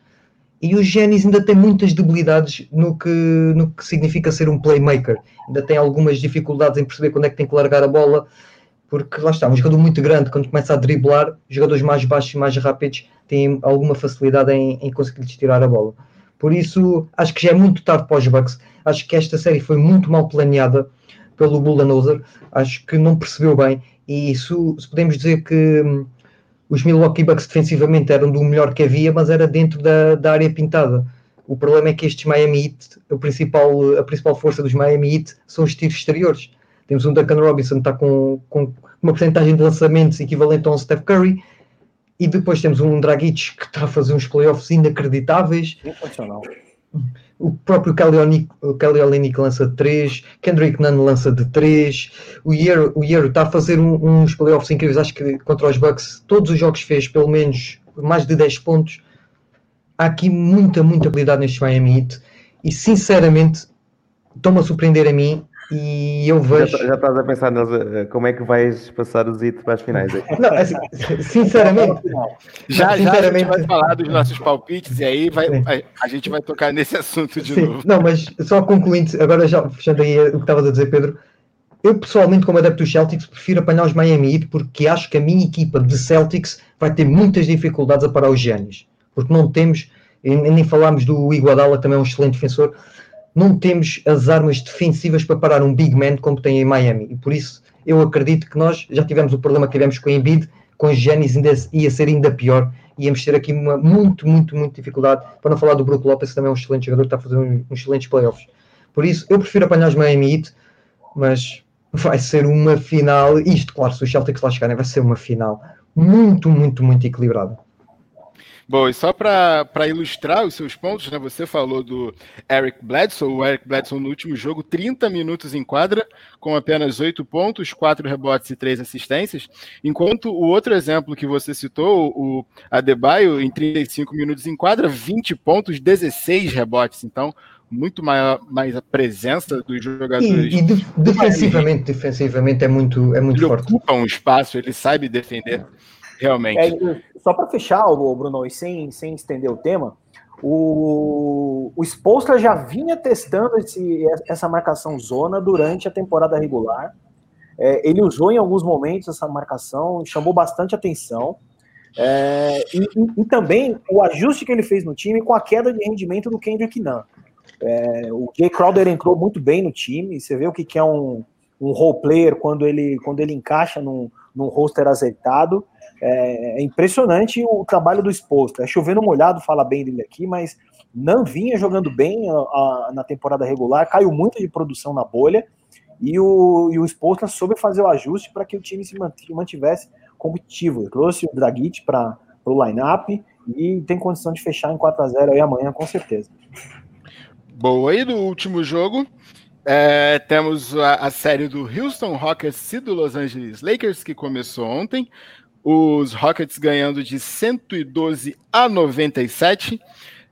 E os Giannis ainda tem muitas debilidades no que, no que significa ser um playmaker. Ainda tem algumas dificuldades em perceber quando é que tem que largar a bola porque lá está, um jogador muito grande, quando começa a driblar, jogadores mais baixos e mais rápidos têm alguma facilidade em, em conseguir tirar a bola. Por isso, acho que já é muito tarde para os Bucks. Acho que esta série foi muito mal planeada pelo Bulldozer. Acho que não percebeu bem. E isso, se podemos dizer que hum, os Milwaukee Bucks defensivamente eram do melhor que havia, mas era dentro da, da área pintada. O problema é que estes Miami Heat, a principal, a principal força dos Miami Heat são os tiros exteriores temos um Duncan Robinson que está com, com uma porcentagem de lançamentos equivalente a um Steph Curry. E depois temos um Dragic que está a fazer uns playoffs inacreditáveis. O próprio Kelly Olynyk lança de 3, Kendrick Nunn lança de 3, o o Yero está a fazer um, uns playoffs incríveis, acho que contra os Bucks, todos os jogos fez pelo menos mais de 10 pontos. Há aqui muita, muita habilidade neste Miami Heat. E sinceramente estão-me a surpreender a mim e eu vejo. Já, já estás a pensar nas, eh, como é que vais passar os IT para as finais? Não, assim, sinceramente. já, sinceramente... já a gente vai falar dos nossos palpites e aí vai, a gente vai tocar nesse assunto de Sim. novo. Não, mas só concluindo, agora já fechando aí o que estavas a dizer, Pedro. Eu pessoalmente, como adepto dos Celtics, prefiro apanhar os Miami Heat porque acho que a minha equipa de Celtics vai ter muitas dificuldades a parar os Giannis. Porque não temos, nem falámos do Iguadala, também é um excelente defensor não temos as armas defensivas para parar um big man como tem em Miami. E por isso eu acredito que nós já tivemos o problema que tivemos com o Embiid, com os Giannis ainda, ia ser ainda pior. Íamos ter aqui uma muito, muito, muito dificuldade. Para não falar do Brook Lopez, que também é um excelente jogador, que está fazer uns, uns excelentes playoffs. Por isso, eu prefiro apanhar os Miami Heat, mas vai ser uma final. Isto, claro, se os Celtics lá chegarem, vai ser uma final muito, muito, muito equilibrada. Bom, e só para ilustrar os seus pontos, né? Você falou do Eric Bledsoe. O Eric Bledsoe no último jogo, 30 minutos em quadra, com apenas 8 pontos, 4 rebotes e 3 assistências. Enquanto o outro exemplo que você citou, o Adebayo, em 35 minutos em quadra, 20 pontos, 16 rebotes. Então, muito maior, mais a presença dos jogadores. E, e defensivamente, defensivamente é muito, é muito ele forte. Ele ocupa um espaço, ele sabe defender. Realmente. É, só para fechar, Bruno, e sem, sem estender o tema, o, o Spolstra já vinha testando esse, essa marcação zona durante a temporada regular. É, ele usou em alguns momentos essa marcação, chamou bastante atenção. É, e, e, e, também o ajuste que ele fez no time com a queda de rendimento do Kendrick Nunn. É, o Jay Crowder entrou muito bem no time. Você vê o que, que é um, um role player quando ele, quando ele encaixa num, num roster azeitado. É, é impressionante o trabalho do exposto. É chovendo molhado, fala bem dele aqui, mas não vinha jogando bem a, a, na temporada regular, caiu muito de produção na bolha. E o, e o soube fazer o ajuste para que o time se mantivesse competitivo. Eu trouxe o Dragic para o line-up e tem condição de fechar em 4 a 0 aí amanhã, com certeza. Boa, e do último jogo, é, temos a, a, série do Houston Rockets e do Los Angeles Lakers, que começou ontem. Os Rockets ganhando de 112 a 97.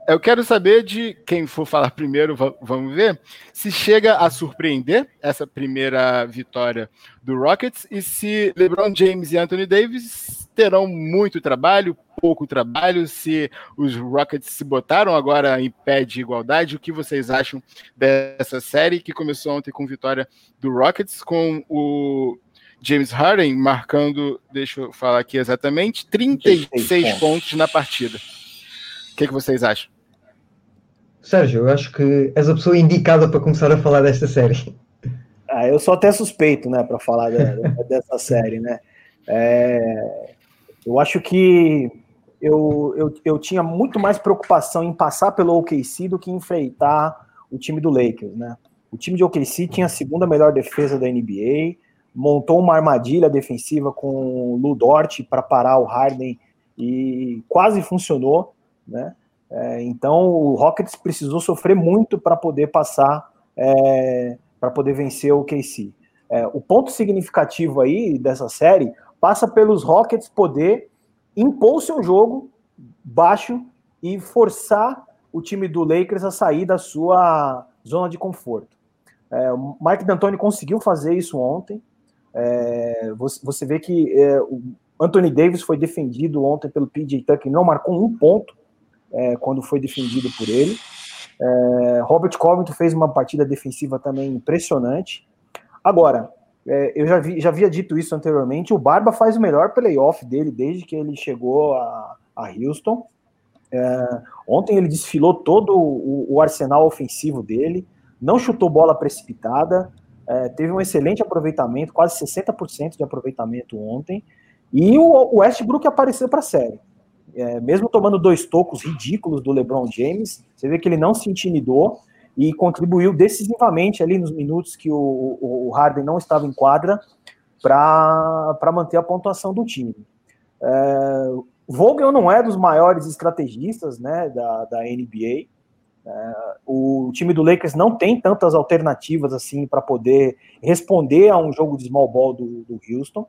Eu quero saber de quem for falar primeiro, vamos ver, se chega a surpreender essa primeira vitória do Rockets e se LeBron James e Anthony Davis terão muito trabalho, pouco trabalho, se os Rockets se botaram agora em pé de igualdade. O que vocês acham dessa série que começou ontem com vitória do Rockets, com o James Harden marcando, deixa eu falar aqui exatamente, 36 pontos na partida. O que, que vocês acham? Sérgio, eu acho que és a pessoa indicada para começar a falar desta série. Ah, eu sou até suspeito, né, para falar dessa série, né? É, eu acho que eu, eu, eu tinha muito mais preocupação em passar pelo OKC do que enfrentar o time do Lakers, né? O time de OKC tinha a segunda melhor defesa da NBA, montou uma armadilha defensiva com o Lu Dort para parar o Harden e quase funcionou, né? É, então o Rockets precisou sofrer muito para poder passar, é, para poder vencer o KC. É, o ponto significativo aí dessa série passa pelos Rockets poder impor seu jogo baixo e forçar o time do Lakers a sair da sua zona de conforto. É, o Mike D'Antoni conseguiu fazer isso ontem. É, você, você, vê que é, o Anthony Davis foi defendido ontem pelo PJ Tucker, não marcou um ponto é, quando foi defendido por ele. É, Robert Covington fez uma partida defensiva também impressionante. Agora, é, eu já, vi, já havia dito isso anteriormente, o Barba faz o melhor playoff dele desde que ele chegou a, a Houston. É, ontem ele desfilou todo o, o, arsenal ofensivo dele, não chutou bola precipitada, é, teve um excelente aproveitamento, quase 60% de aproveitamento ontem, e o, o Westbrook apareceu para a série é, mesmo tomando dois tocos ridículos do LeBron James, você vê que ele não se intimidou e contribuiu decisivamente ali nos minutos que o, o Harden não estava em quadra para manter a pontuação do time. É, Vogel não é dos maiores estrategistas né, da, da NBA. É, o time do Lakers não tem tantas alternativas assim para poder responder a um jogo de small ball do, do Houston.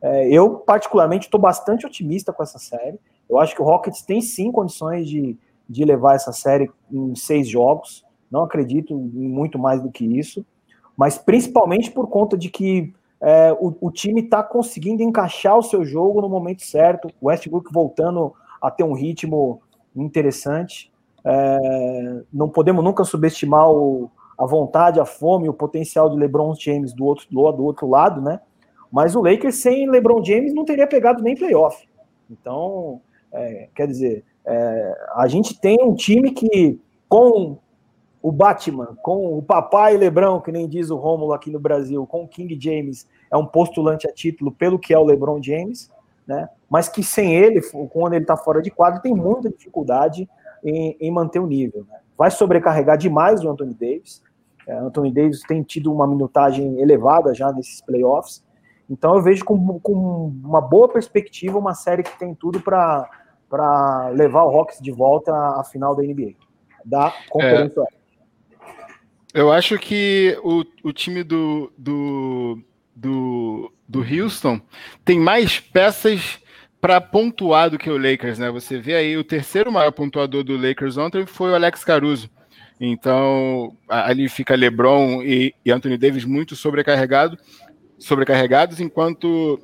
É, eu, particularmente, estou bastante otimista com essa série. Eu acho que o Rockets tem sim condições de, de levar essa série em seis jogos. Não acredito em muito mais do que isso, mas principalmente por conta de que é, o, o, time está conseguindo encaixar o seu jogo no momento certo. O Westbrook voltando a ter um ritmo interessante. É, não podemos nunca subestimar o, a vontade, a fome, o potencial de LeBron James do outro, do outro lado, né? Mas o Lakers sem LeBron James não teria pegado nem playoff. Então, é, quer dizer, é, a gente tem um time que, com o Batman, com o papai Lebrão, que nem diz o Rômulo aqui no Brasil, com o King James, é um postulante a título pelo que é o LeBron James, né? mas que sem ele, quando ele está fora de quadro, tem muita dificuldade em, em manter o nível. Né? Vai sobrecarregar demais o Anthony Davis. É, Anthony Davis tem tido uma minutagem elevada já nesses playoffs. Então eu vejo com, com uma boa perspectiva uma série que tem tudo para levar o Rockets de volta à final da NBA, da Conferência é, Eu acho que o, o time do, do, do, do Houston tem mais peças para pontuar do que o Lakers, né? Você vê aí o terceiro maior pontuador do Lakers ontem foi o Alex Caruso. Então, ali fica LeBron e, e Anthony Davis muito sobrecarregado, sobrecarregados, enquanto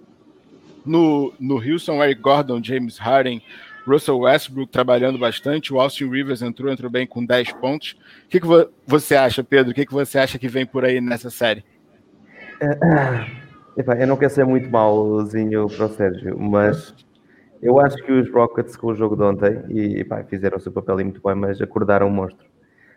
No, no Houston, Eric Gordon, James Harden, Russell Westbrook trabalhando bastante, o Austin Rivers entrou, entrou bem com 10 pontos. O que, que você acha, Pedro? O que, que você acha que vem por aí nessa série? É, eu não quero ser muito malzinho para o Sérgio, mas eu acho que os Rockets com o jogo de ontem e pá, fizeram o seu papel muito bem, mas acordaram um monstro.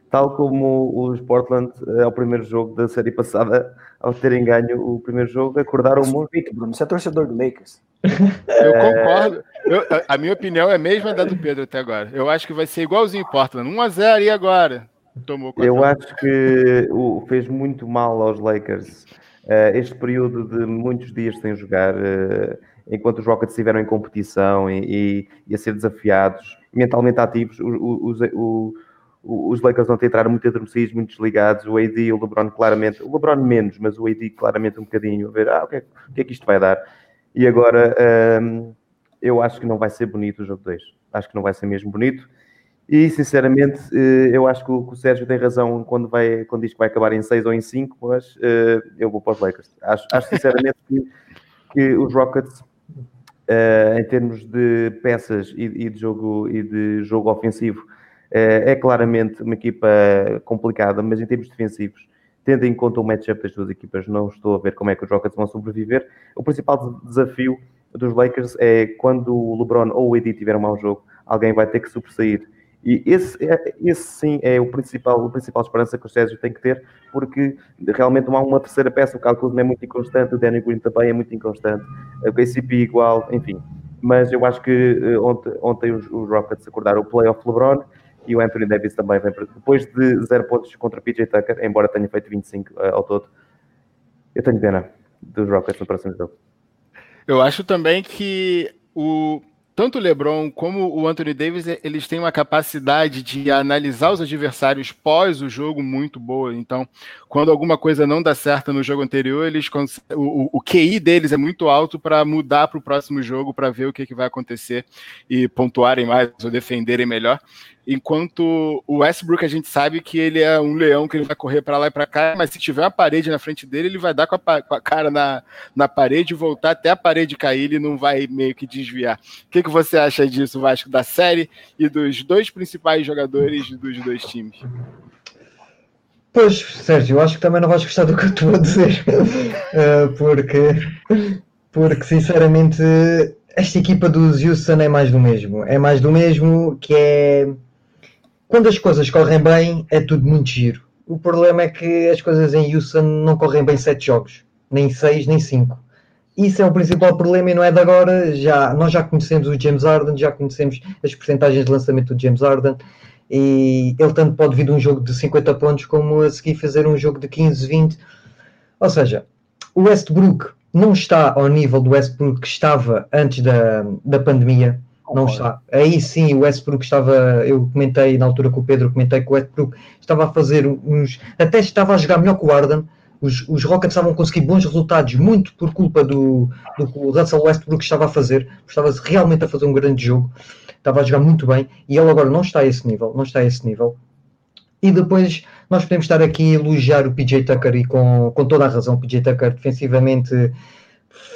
Tal como os Portland, ao primeiro jogo da série passada, ao terem ganho o primeiro jogo, acordaram um monstro. Bruno, você é torcedor do Lakers. Eu concordo. Eu, a minha opinião é a mesma da do Pedro até agora. Eu acho que vai ser igualzinho Portland. 1x0 e agora? Tomou Eu acho que o, fez muito mal aos Lakers uh, este período de muitos dias sem jogar. Uh, enquanto os Rockets estiveram em competição e, e, a ser desafiados, mentalmente ativos, os, os, os Lakers vão entrar muito adormecidos, muito desligados, o AD e o LeBron claramente, o LeBron menos, mas o AD claramente um bocadinho, a ver, ah, o que é, o que, é que isto vai dar? E agora, um, eu acho que não vai ser bonito o jogo 2, acho que não vai ser mesmo bonito, e sinceramente, eh, eu acho que o, Sérgio tem razão quando, vai, quando diz que vai acabar em 6 ou em 5, mas uh, eu vou para os Lakers. Acho, acho sinceramente que, que os Rockets Uh, em termos de peças e, e, de jogo e de jogo ofensivo, uh, é claramente uma equipa complicada, mas em termos defensivos, tendo em conta o matchup das duas equipas, não estou a ver como é que os Rockets vão sobreviver. O principal desafio dos Lakers é quando o LeBron ou o AD tiver um mau jogo, alguém vai ter que sobressair e esse, é, esse sim é o principal, a principal esperança que o Sérgio tem que ter, porque realmente não há uma terceira peça, o cálculo é muito inconstante, o Danny Green também é muito inconstante, o KCP igual, enfim. Mas eu acho que eh, ontem, ontem os, os Rockets acordaram o playoff LeBron e o Anthony Davis também vem depois de zero pontos contra PJ Tucker, embora tenha feito 25 uh, eh, ao todo. Eu tenho pena dos Rockets no próximo jogo. Eu acho também que o tanto o LeBron como o Anthony Davis, eles têm uma capacidade de analisar os adversários pós o jogo muito boa. Então, quando alguma coisa não dá certo no jogo anterior, eles o, o QI deles é muito alto para mudar para o próximo jogo, para ver o que, que vai acontecer e pontuarem mais ou defenderem melhor. Enquanto o Westbrook, a gente sabe que ele é um leão que ele vai correr para lá e para cá, mas se tiver uma parede na frente dele, ele vai dar com a, com a, cara na, na parede, voltar até a parede cair, ele não vai meio que desviar. O que, que você acha disso, Vasco, da série e dos dois principais jogadores dos dois times? Pois, Sérgio, eu acho que também não vais gostar do que eu estou a dizer, uh, porque, porque sinceramente esta equipa dos Houston é mais do mesmo. É mais do mesmo que é quando as coisas correm bem, é tudo muito giro. O problema é que as coisas em Houston não correm bem sete jogos, nem seis, nem cinco. Isso é o principal problema e não é de agora. Já, nós já conhecemos o James Harden, já conhecemos as percentagens de lançamento do James Harden e ele tanto pode vir de um jogo de 50 pontos como a seguir fazer um jogo de 15, 20. Ou seja, o Westbrook não está ao nível do Westbrook que estava antes da, da pandemia não está. Aí sim, o Westbrook estava, eu comentei na altura com o Pedro, comentei que o Westbrook estava a fazer uns, até estava a jogar melhor que o Arden, os, os Rockets estavam a conseguir bons resultados, muito por culpa do, do que o Russell Westbrook estava a fazer, estava realmente a fazer um grande jogo, estava a jogar muito bem, e ele agora não está a esse nível, não está a esse nível. E depois nós podemos estar aqui a elogiar o PJ Tucker e com, com toda a razão, o PJ Tucker defensivamente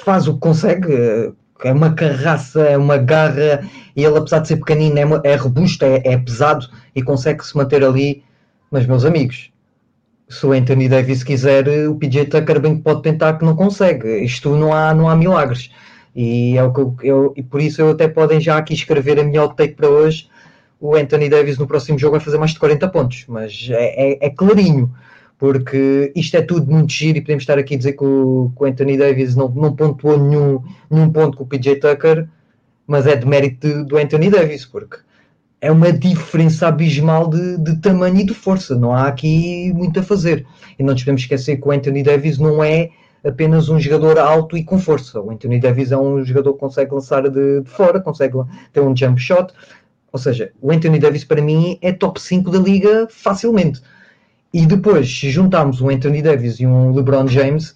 faz o que consegue, é uma carraça, é uma garra, e ele, apesar de ser pequenino, é, é robusto, é, é, pesado e consegue se manter ali. Mas, meus amigos, se o Anthony Davis quiser, o PJ Tucker bem pode tentar que não consegue. Isto não há, não há milagres. E, é o que eu, eu, e por isso eu até podem já aqui escrever a minha take para hoje. O Anthony Davis no próximo jogo vai fazer mais de 40 pontos, mas é, é, é clarinho porque isto é tudo muito giro e podemos estar aqui a dizer que o, que o Anthony Davis não, não pontuou nenhum, nenhum ponto com o PJ Tucker, mas é de mérito do Anthony Davis, porque é uma diferença abismal de, de, tamanho e de força, não há aqui muito a fazer. E não nos podemos esquecer que o Anthony Davis não é apenas um jogador alto e com força. O Anthony Davis é um jogador que consegue lançar de, de fora, consegue ter um jump shot. Ou seja, o Anthony Davis para mim é top 5 da liga facilmente. E depois, se juntarmos um Anthony Davis e um LeBron James,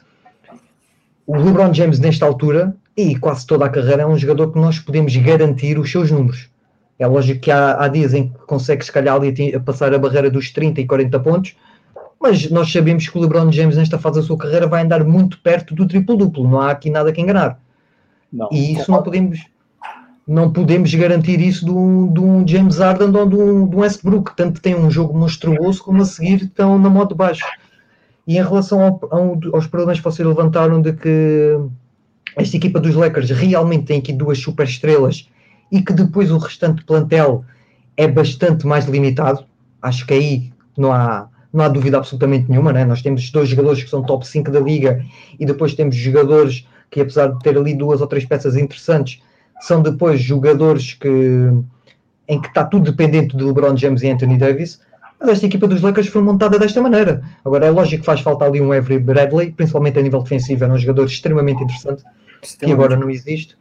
o LeBron James, nesta altura, e quase toda a carreira, é um jogador que nós podemos garantir os seus números. É lógico que há, há dias em que consegue, se calhar, ali, passar a barreira dos 30 e 40 pontos, mas nós sabemos que o LeBron James, nesta fase da sua carreira, vai andar muito perto do triplo-duplo. Não há aqui nada que enganar. Não, e isso não podemos, não podemos garantir isso de um, de um James Harden ou de um, de um Westbrook, tanto tem um jogo monstruoso como a seguir estão na moto baixo. E em relação ao, ao, aos problemas que vocês levantaram de que esta equipa dos Lakers realmente tem aqui duas super estrelas e que depois o restante plantel é bastante mais limitado, acho que aí não há, não há dúvida absolutamente nenhuma, né? nós temos dois jogadores que são top 5 da liga e depois temos jogadores que apesar de ter ali duas ou três peças interessantes, são depois jogadores que em que está tudo dependente de LeBron James e Anthony Davis, mas esta equipa dos Lakers foi montada desta maneira. Agora é lógico que faz falta ali um Avery Bradley, principalmente a nível defensivo, é um jogador extremamente interessante, que agora não existe.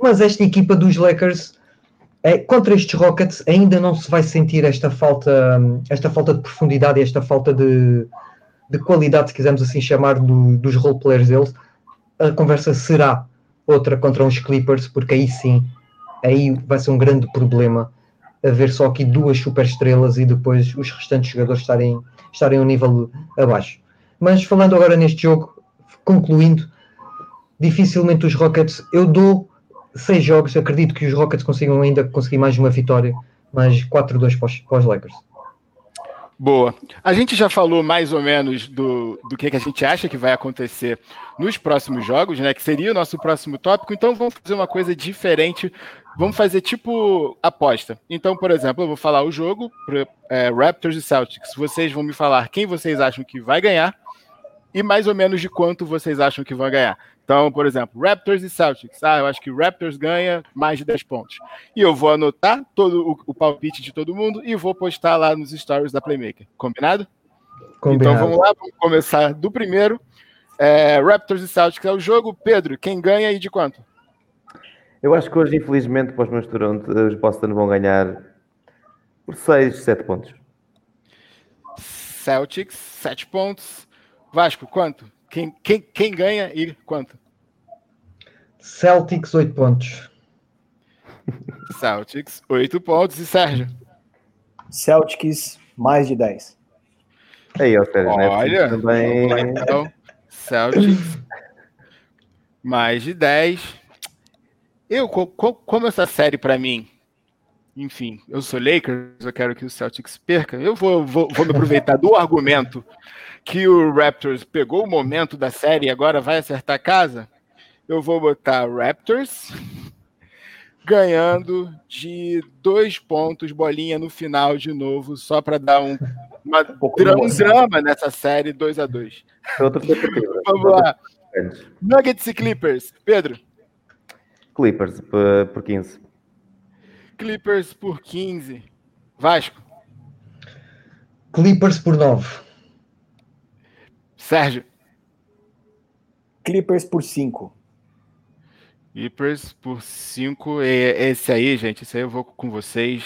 Mas esta equipa dos Lakers é, contra estes Rockets ainda não se vai sentir esta falta, esta falta de profundidade e esta falta de, de qualidade, se quisermos assim chamar, do, dos role players deles. A conversa será outra contra uns Clippers, porque aí sim, aí vai ser um grande problema haver só aqui duas super estrelas e depois os restantes jogadores estarem, estarem um nível abaixo. Mas falando agora neste jogo, concluindo, dificilmente os Rockets, eu dou seis jogos, acredito que os Rockets consigam ainda conseguir mais uma vitória, mas 4-2 para, para os Lakers. Boa. A gente já falou mais ou menos do, do que, que a gente acha que vai acontecer nos próximos jogos, né? Que seria o nosso próximo tópico. Então vamos fazer uma coisa diferente. Vamos fazer tipo aposta. Então, por exemplo, eu vou falar o jogo, é, Raptors e Celtics. Vocês vão me falar quem vocês acham que vai ganhar e mais ou menos de quanto vocês acham que vão ganhar. Então, por exemplo, Raptors e Celtics. Ah, eu acho que Raptors ganha mais de 10 pontos. E eu vou anotar todo o, o palpite de todo mundo e vou postar lá nos stories da Playmaker. Combinado? Combinado. Então vamos lá, vamos começar do primeiro. É, Raptors e Celtics é o jogo. Pedro, quem ganha e de quanto? Eu acho que hoje, infelizmente, para os meus Toronto, os Boston vão ganhar por 6, 7 pontos. Celtics, 7 pontos. Vasco, quanto? Quem, quem, quem ganha e quanto? Celtics, 8 pontos. Celtics, 8 pontos. E Sérgio? Celtics, mais de 10. Aí, ó, Sérgio, né? Olha, também... então, Celtics, mais de 10. Eu, como essa série para mim, enfim, eu sou Lakers, eu quero que o Celtics perca, eu vou, vou, vou me aproveitar do argumento que o Raptors pegou o momento da série e agora vai acertar a casa, eu vou botar Raptors ganhando de dois pontos, bolinha no final de novo, só para dar um, uma, um, drama nessa série 2 a 2 Vamos lá. Nuggets e Clippers. Pedro. Clippers por, por 15. Clippers por 15. Vasco. Clippers por 9. Sérgio. Clippers por 5. Clippers por 5. Esse aí, gente, esse aí eu vou com vocês.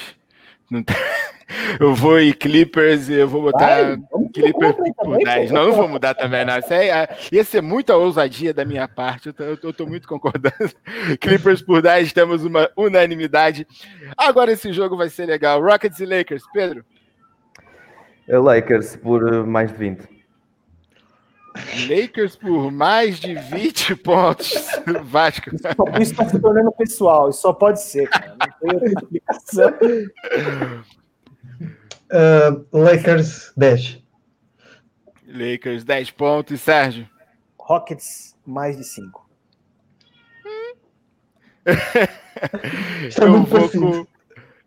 Eu vou em Clippers e eu vou botar Vai, Clippers por 10. Não, não vou mudar também, não. Isso aí, é, ia ser muita ousadia da minha parte. Eu tô, eu tô muito concordando. Clippers por 10, temos uma unanimidade. Agora esse jogo vai ser legal. Rockets e Lakers. Pedro? Lakers por mais de 20. Lakers por mais de 20 pontos. Vasco. Isso está se tornando pessoal. Isso só pode ser, cara. Não tem outra explicação. Uh, Lakers 10. Lakers 10 pontos. Sérgio? Rockets mais de 5. Eu vou com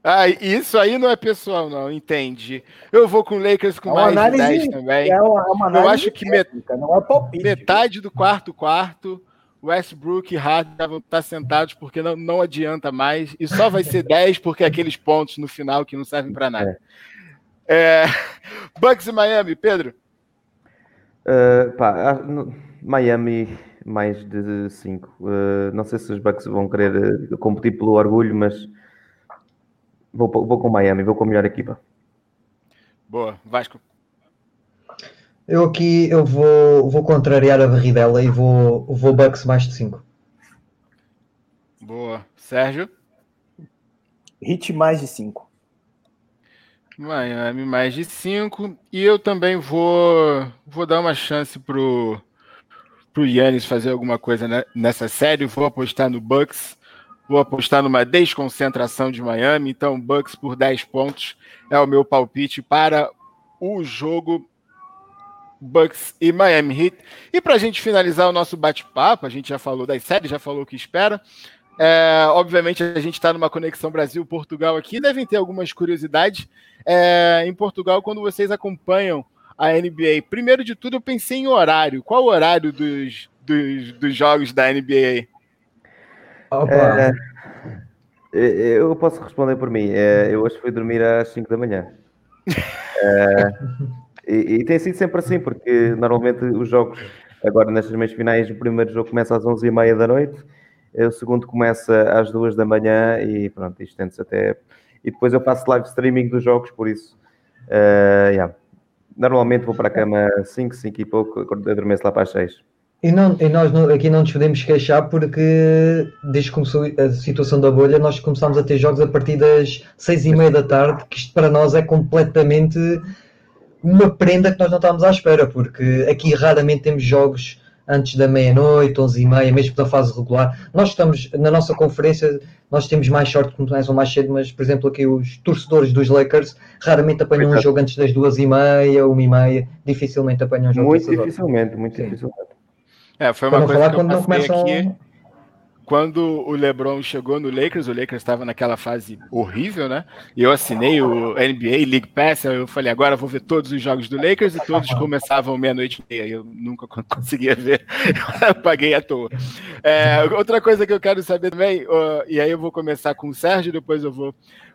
ah, isso aí não é pessoal, não, entendi. Eu vou com o Lakers com é mais de 10 também. É uma, é uma eu acho que técnica, met... é palpite, metade do quarto quarto, Westbrook e Harden vão estar sentados porque não, não adianta mais. E só vai ser 10 porque é aqueles pontos no final que não servem para nada. É. É... Bucks e Miami, Pedro? Uh, pá, Miami mais de 5. Uh, não sei se os Bucks vão querer competir pelo orgulho, mas Vou, vou com Miami, vou com a melhor equipa. Boa, Vasco. Eu aqui eu vou, vou contrariar a barridela e vou, vou Bucks mais de 5. Boa. Sérgio? Hit mais de 5. Miami mais de 5. E eu também vou, vou dar uma chance pro, para o Yannis fazer alguma coisa nessa série. Vou apostar no Bucks. Vou apostar numa desconcentração de Miami. Então, Bucks por 10 pontos é o meu palpite para o jogo Bucks e Miami Heat. E para a gente finalizar o nosso bate-papo, a gente já falou das séries, já falou o que espera. É, obviamente, a gente está numa conexão Brasil-Portugal aqui, devem ter algumas curiosidades. É, em Portugal, quando vocês acompanham a NBA, primeiro de tudo, eu pensei em horário. Qual o horário dos, dos, dos jogos da NBA? É, eu posso responder por mim. É, eu hoje fui dormir às 5 da manhã. É, e, e, tem sido sempre assim, porque normalmente os jogos, agora nestas meias finais, o primeiro jogo começa às 11h30 da noite o segundo começa às duas da manhã e pronto, isto tende-se até. E depois eu faço live streaming dos jogos, por isso. Uh, yeah. Normalmente vou para a cama 5, 5 e pouco, adormeço lá para as 6. E, não, e nós não, aqui não nos podemos queixar porque desde que começou a situação da bolha nós começámos a ter jogos a partir das 6 e meia da tarde, que isto para nós é completamente uma prenda que nós não estávamos à espera, porque aqui raramente temos jogos antes da meia-noite, 11 e meia, mesmo da fase regular. Nós estamos, na nossa conferência, nós temos mais sorte que começam mais cedo, mas, por exemplo, aqui os torcedores dos Lakers raramente apanham um jogo antes das duas e meia, uma e meia, dificilmente apanham um jogo. Muito dificilmente, muito Sim. dificilmente. É, foi uma coisa que eu começam... aqui quando o LeBron chegou no Lakers, o Lakers estava naquela fase horrível, né? E eu assinei o NBA League Pass, eu falei, agora vou ver todos os jogos do Lakers e todos começavam meia-noite e meia. Eu nunca conseguia ver, eu paguei à toa. É, outra coisa que eu quero saber também, e aí eu vou começar com o Sérgio, depois eu vou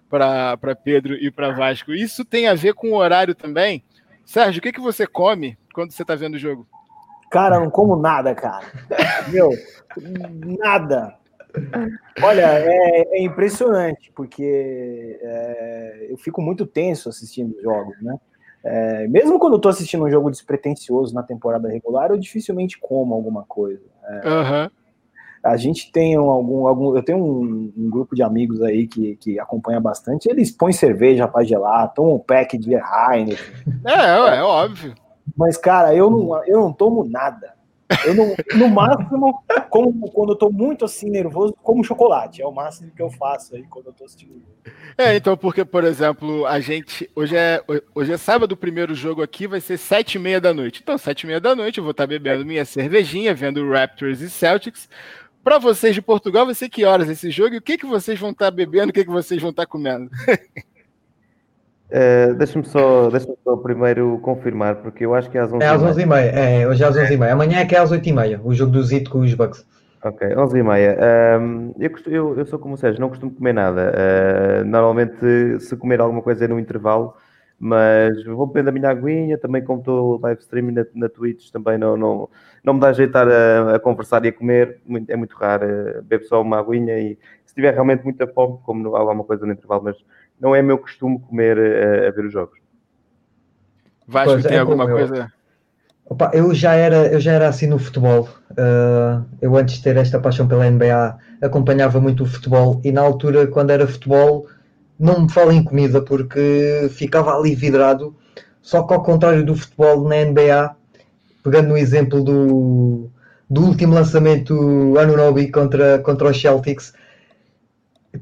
para Pedro e para Vasco. Isso tem a ver com o horário também. Sérgio, o que, que você come quando você está vendo o jogo? Cara, não como nada, cara. Meu, nada. Olha, é, é impressionante, porque é, eu fico muito tenso assistindo jogos, né? É, mesmo quando eu tô assistindo um jogo despretensioso na temporada regular, eu dificilmente como alguma coisa. Uhum. A gente tem algum, algum eu tenho um, um, grupo de amigos aí que, que acompanha bastante. Eles põem cerveja para gelar, tomam um pack de Heineken. É, é, é óbvio. Mas, cara, eu não, eu não tomo nada. Eu não, no máximo, como quando eu tô muito assim nervoso, como chocolate. É o máximo que eu faço aí quando eu tô assistindo. É, então, porque, por exemplo, a gente. Hoje é, hoje é sábado, o primeiro jogo aqui vai ser sete e meia da noite. Então, sete e meia da noite, eu vou estar bebendo minha cervejinha, vendo Raptors e Celtics. Para vocês de Portugal, vai ser que horas esse jogo? E o que, que vocês vão estar bebendo? O que, que vocês vão estar comendo? Uh, Deixa-me só, deixa só primeiro confirmar, porque eu acho que é às 11h30. É às 11h30, é, hoje é às 11h30. Amanhã é que é às 8h30, o jogo do Zito com os Bucks. Ok, 11h30. Um, eu, eu, eu, sou como o Sérgio, não costumo comer nada. Uh, normalmente, se comer alguma coisa é no intervalo, mas vou bebendo a minha aguinha, também como estou live streaming na, na Twitch, também não, não, não me dá jeito a, a conversar e a comer, é muito raro. Uh, bebo só uma aguinha e se tiver realmente muita fome, como alguma coisa no intervalo, mas não é meu costume comer a, eh, a ver os jogos. Vasco, pois, tem é alguma coisa? Opa, eu já era eu já era assim no futebol. Uh, eu antes de ter esta paixão pela NBA acompanhava muito o futebol e na altura quando era futebol não me falem em comida porque ficava ali vidrado. Só que ao contrário do futebol na NBA, pegando no exemplo do, do último lançamento Anunobi contra, contra os Celtics,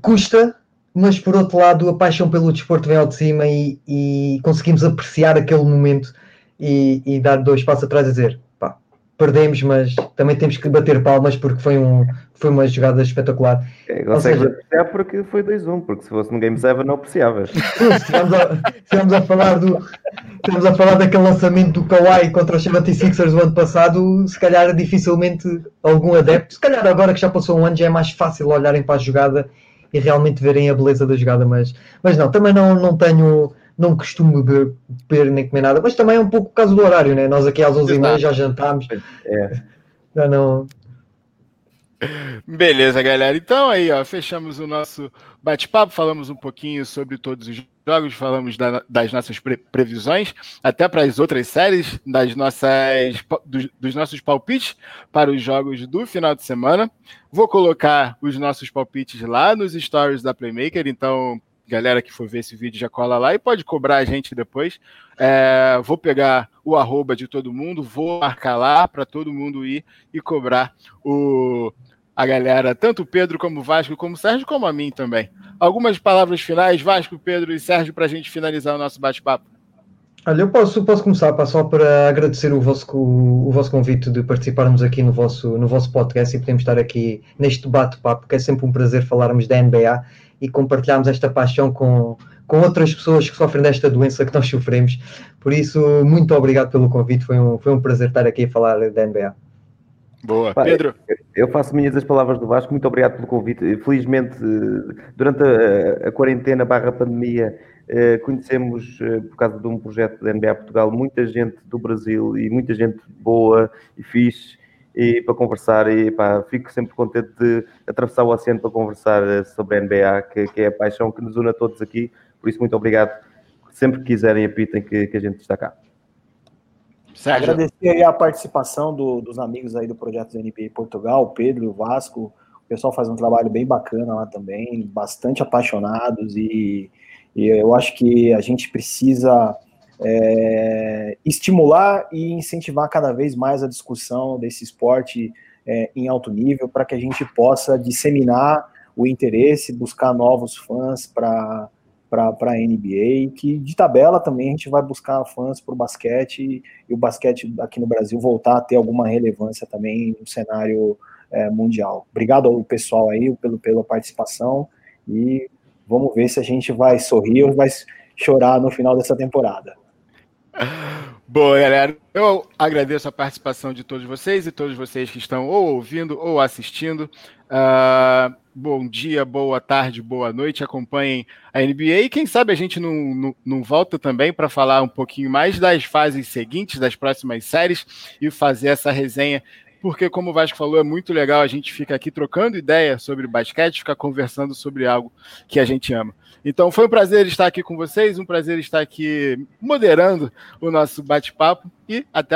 custa mas por outro lado a paixão pelo desporto vem ao de cima e, e conseguimos apreciar aquele momento e, e, dar dois passos atrás a dizer pá, perdemos, mas também temos que bater palmas porque foi, um, foi uma jogada espetacular. É, consegues seja... apreciar porque foi 2-1, porque se fosse no Game 7 não apreciavas. Estivemos a, a falar do estamos a falar daquele lançamento do Kawhi contra os 76ers o ano passado, se calhar dificilmente algum adepto, se calhar agora que já passou um ano já é mais fácil olharem para a jogada e realmente verem a beleza da jogada, mas, mas não, também não, não tenho, não costumo beber nem comer nada, mas também é um pouco por causa do horário, né? Nós aqui às 11h30 já jantámos. É. Já não. Beleza, galera. Então aí, ó, fechamos o nosso bate-papo, falamos um pouquinho sobre todos os jogos, falamos da, das nossas pre previsões, até para as outras séries, das nossas, dos, dos, nossos palpites para os jogos do final de semana. Vou colocar os nossos palpites lá nos stories da Playmaker, então galera que for ver esse vídeo já cola lá e pode cobrar a gente depois. É, vou pegar o arroba de todo mundo, vou marcar lá para todo mundo ir e cobrar o, a galera, tanto o Pedro como o Vasco, como o Sérgio, como a mim também. Algumas palavras finais, Vasco, Pedro e Sérgio, para a gente finalizar o nosso bate-papo. Olha, eu posso, posso começar só para agradecer o vosso, o, vosso convite de participarmos aqui no vosso, no vosso podcast e podemos estar aqui neste bate-papo, porque é sempre um prazer falarmos da NBA e compartilharmos esta paixão com, com outras pessoas que sofrem desta doença que nós sofremos. Por isso, muito obrigado pelo convite, foi um, foi um prazer estar aqui a falar da NBA. Boa, Pedro. Eu faço minhas as palavras do Vasco, muito obrigado pelo convite. Felizmente, durante a, a quarentena barra pandemia, eh, conhecemos, eh, por causa de um projeto da NBA Portugal, muita gente do Brasil e muita gente boa e fixe e para conversar e pá, fico sempre contente de atravessar o oceano para conversar eh, sobre a NBA, que, que, é a paixão que nos une a todos aqui. Por isso, muito obrigado. Sempre que quiserem, apitem que, que a gente está cá. Sérgio. Agradecer aí a participação do, dos amigos aí do projeto da NBA Portugal, Pedro, Vasco. O pessoal faz um trabalho bem bacana lá também, bastante apaixonados e, e eu acho que a gente precisa é, estimular e incentivar cada vez mais a discussão desse esporte é, em alto nível para que a gente possa disseminar o interesse, buscar novos fãs para para a NBA, que de tabela também a gente vai buscar fãs para o basquete e o basquete aqui no Brasil voltar a ter alguma relevância também no cenário é, mundial. Obrigado ao pessoal aí pelo, pela participação e vamos ver se a gente vai sorrir ou vai chorar no final dessa temporada. Boa, galera. Eu agradeço a participação de todos vocês e todos vocês que estão ou ouvindo ou assistindo. Uh, bom dia, boa tarde, boa noite. Acompanhem a NBA e quem sabe a gente não, não, não volta também para falar um pouquinho mais das fases seguintes, das próximas séries e fazer essa resenha porque, como o Vasco falou, é muito legal a gente fica aqui trocando ideia sobre basquete, ficar conversando sobre algo que a gente ama. Então, foi um prazer estar aqui com vocês, um prazer estar aqui moderando o nosso bate-papo e até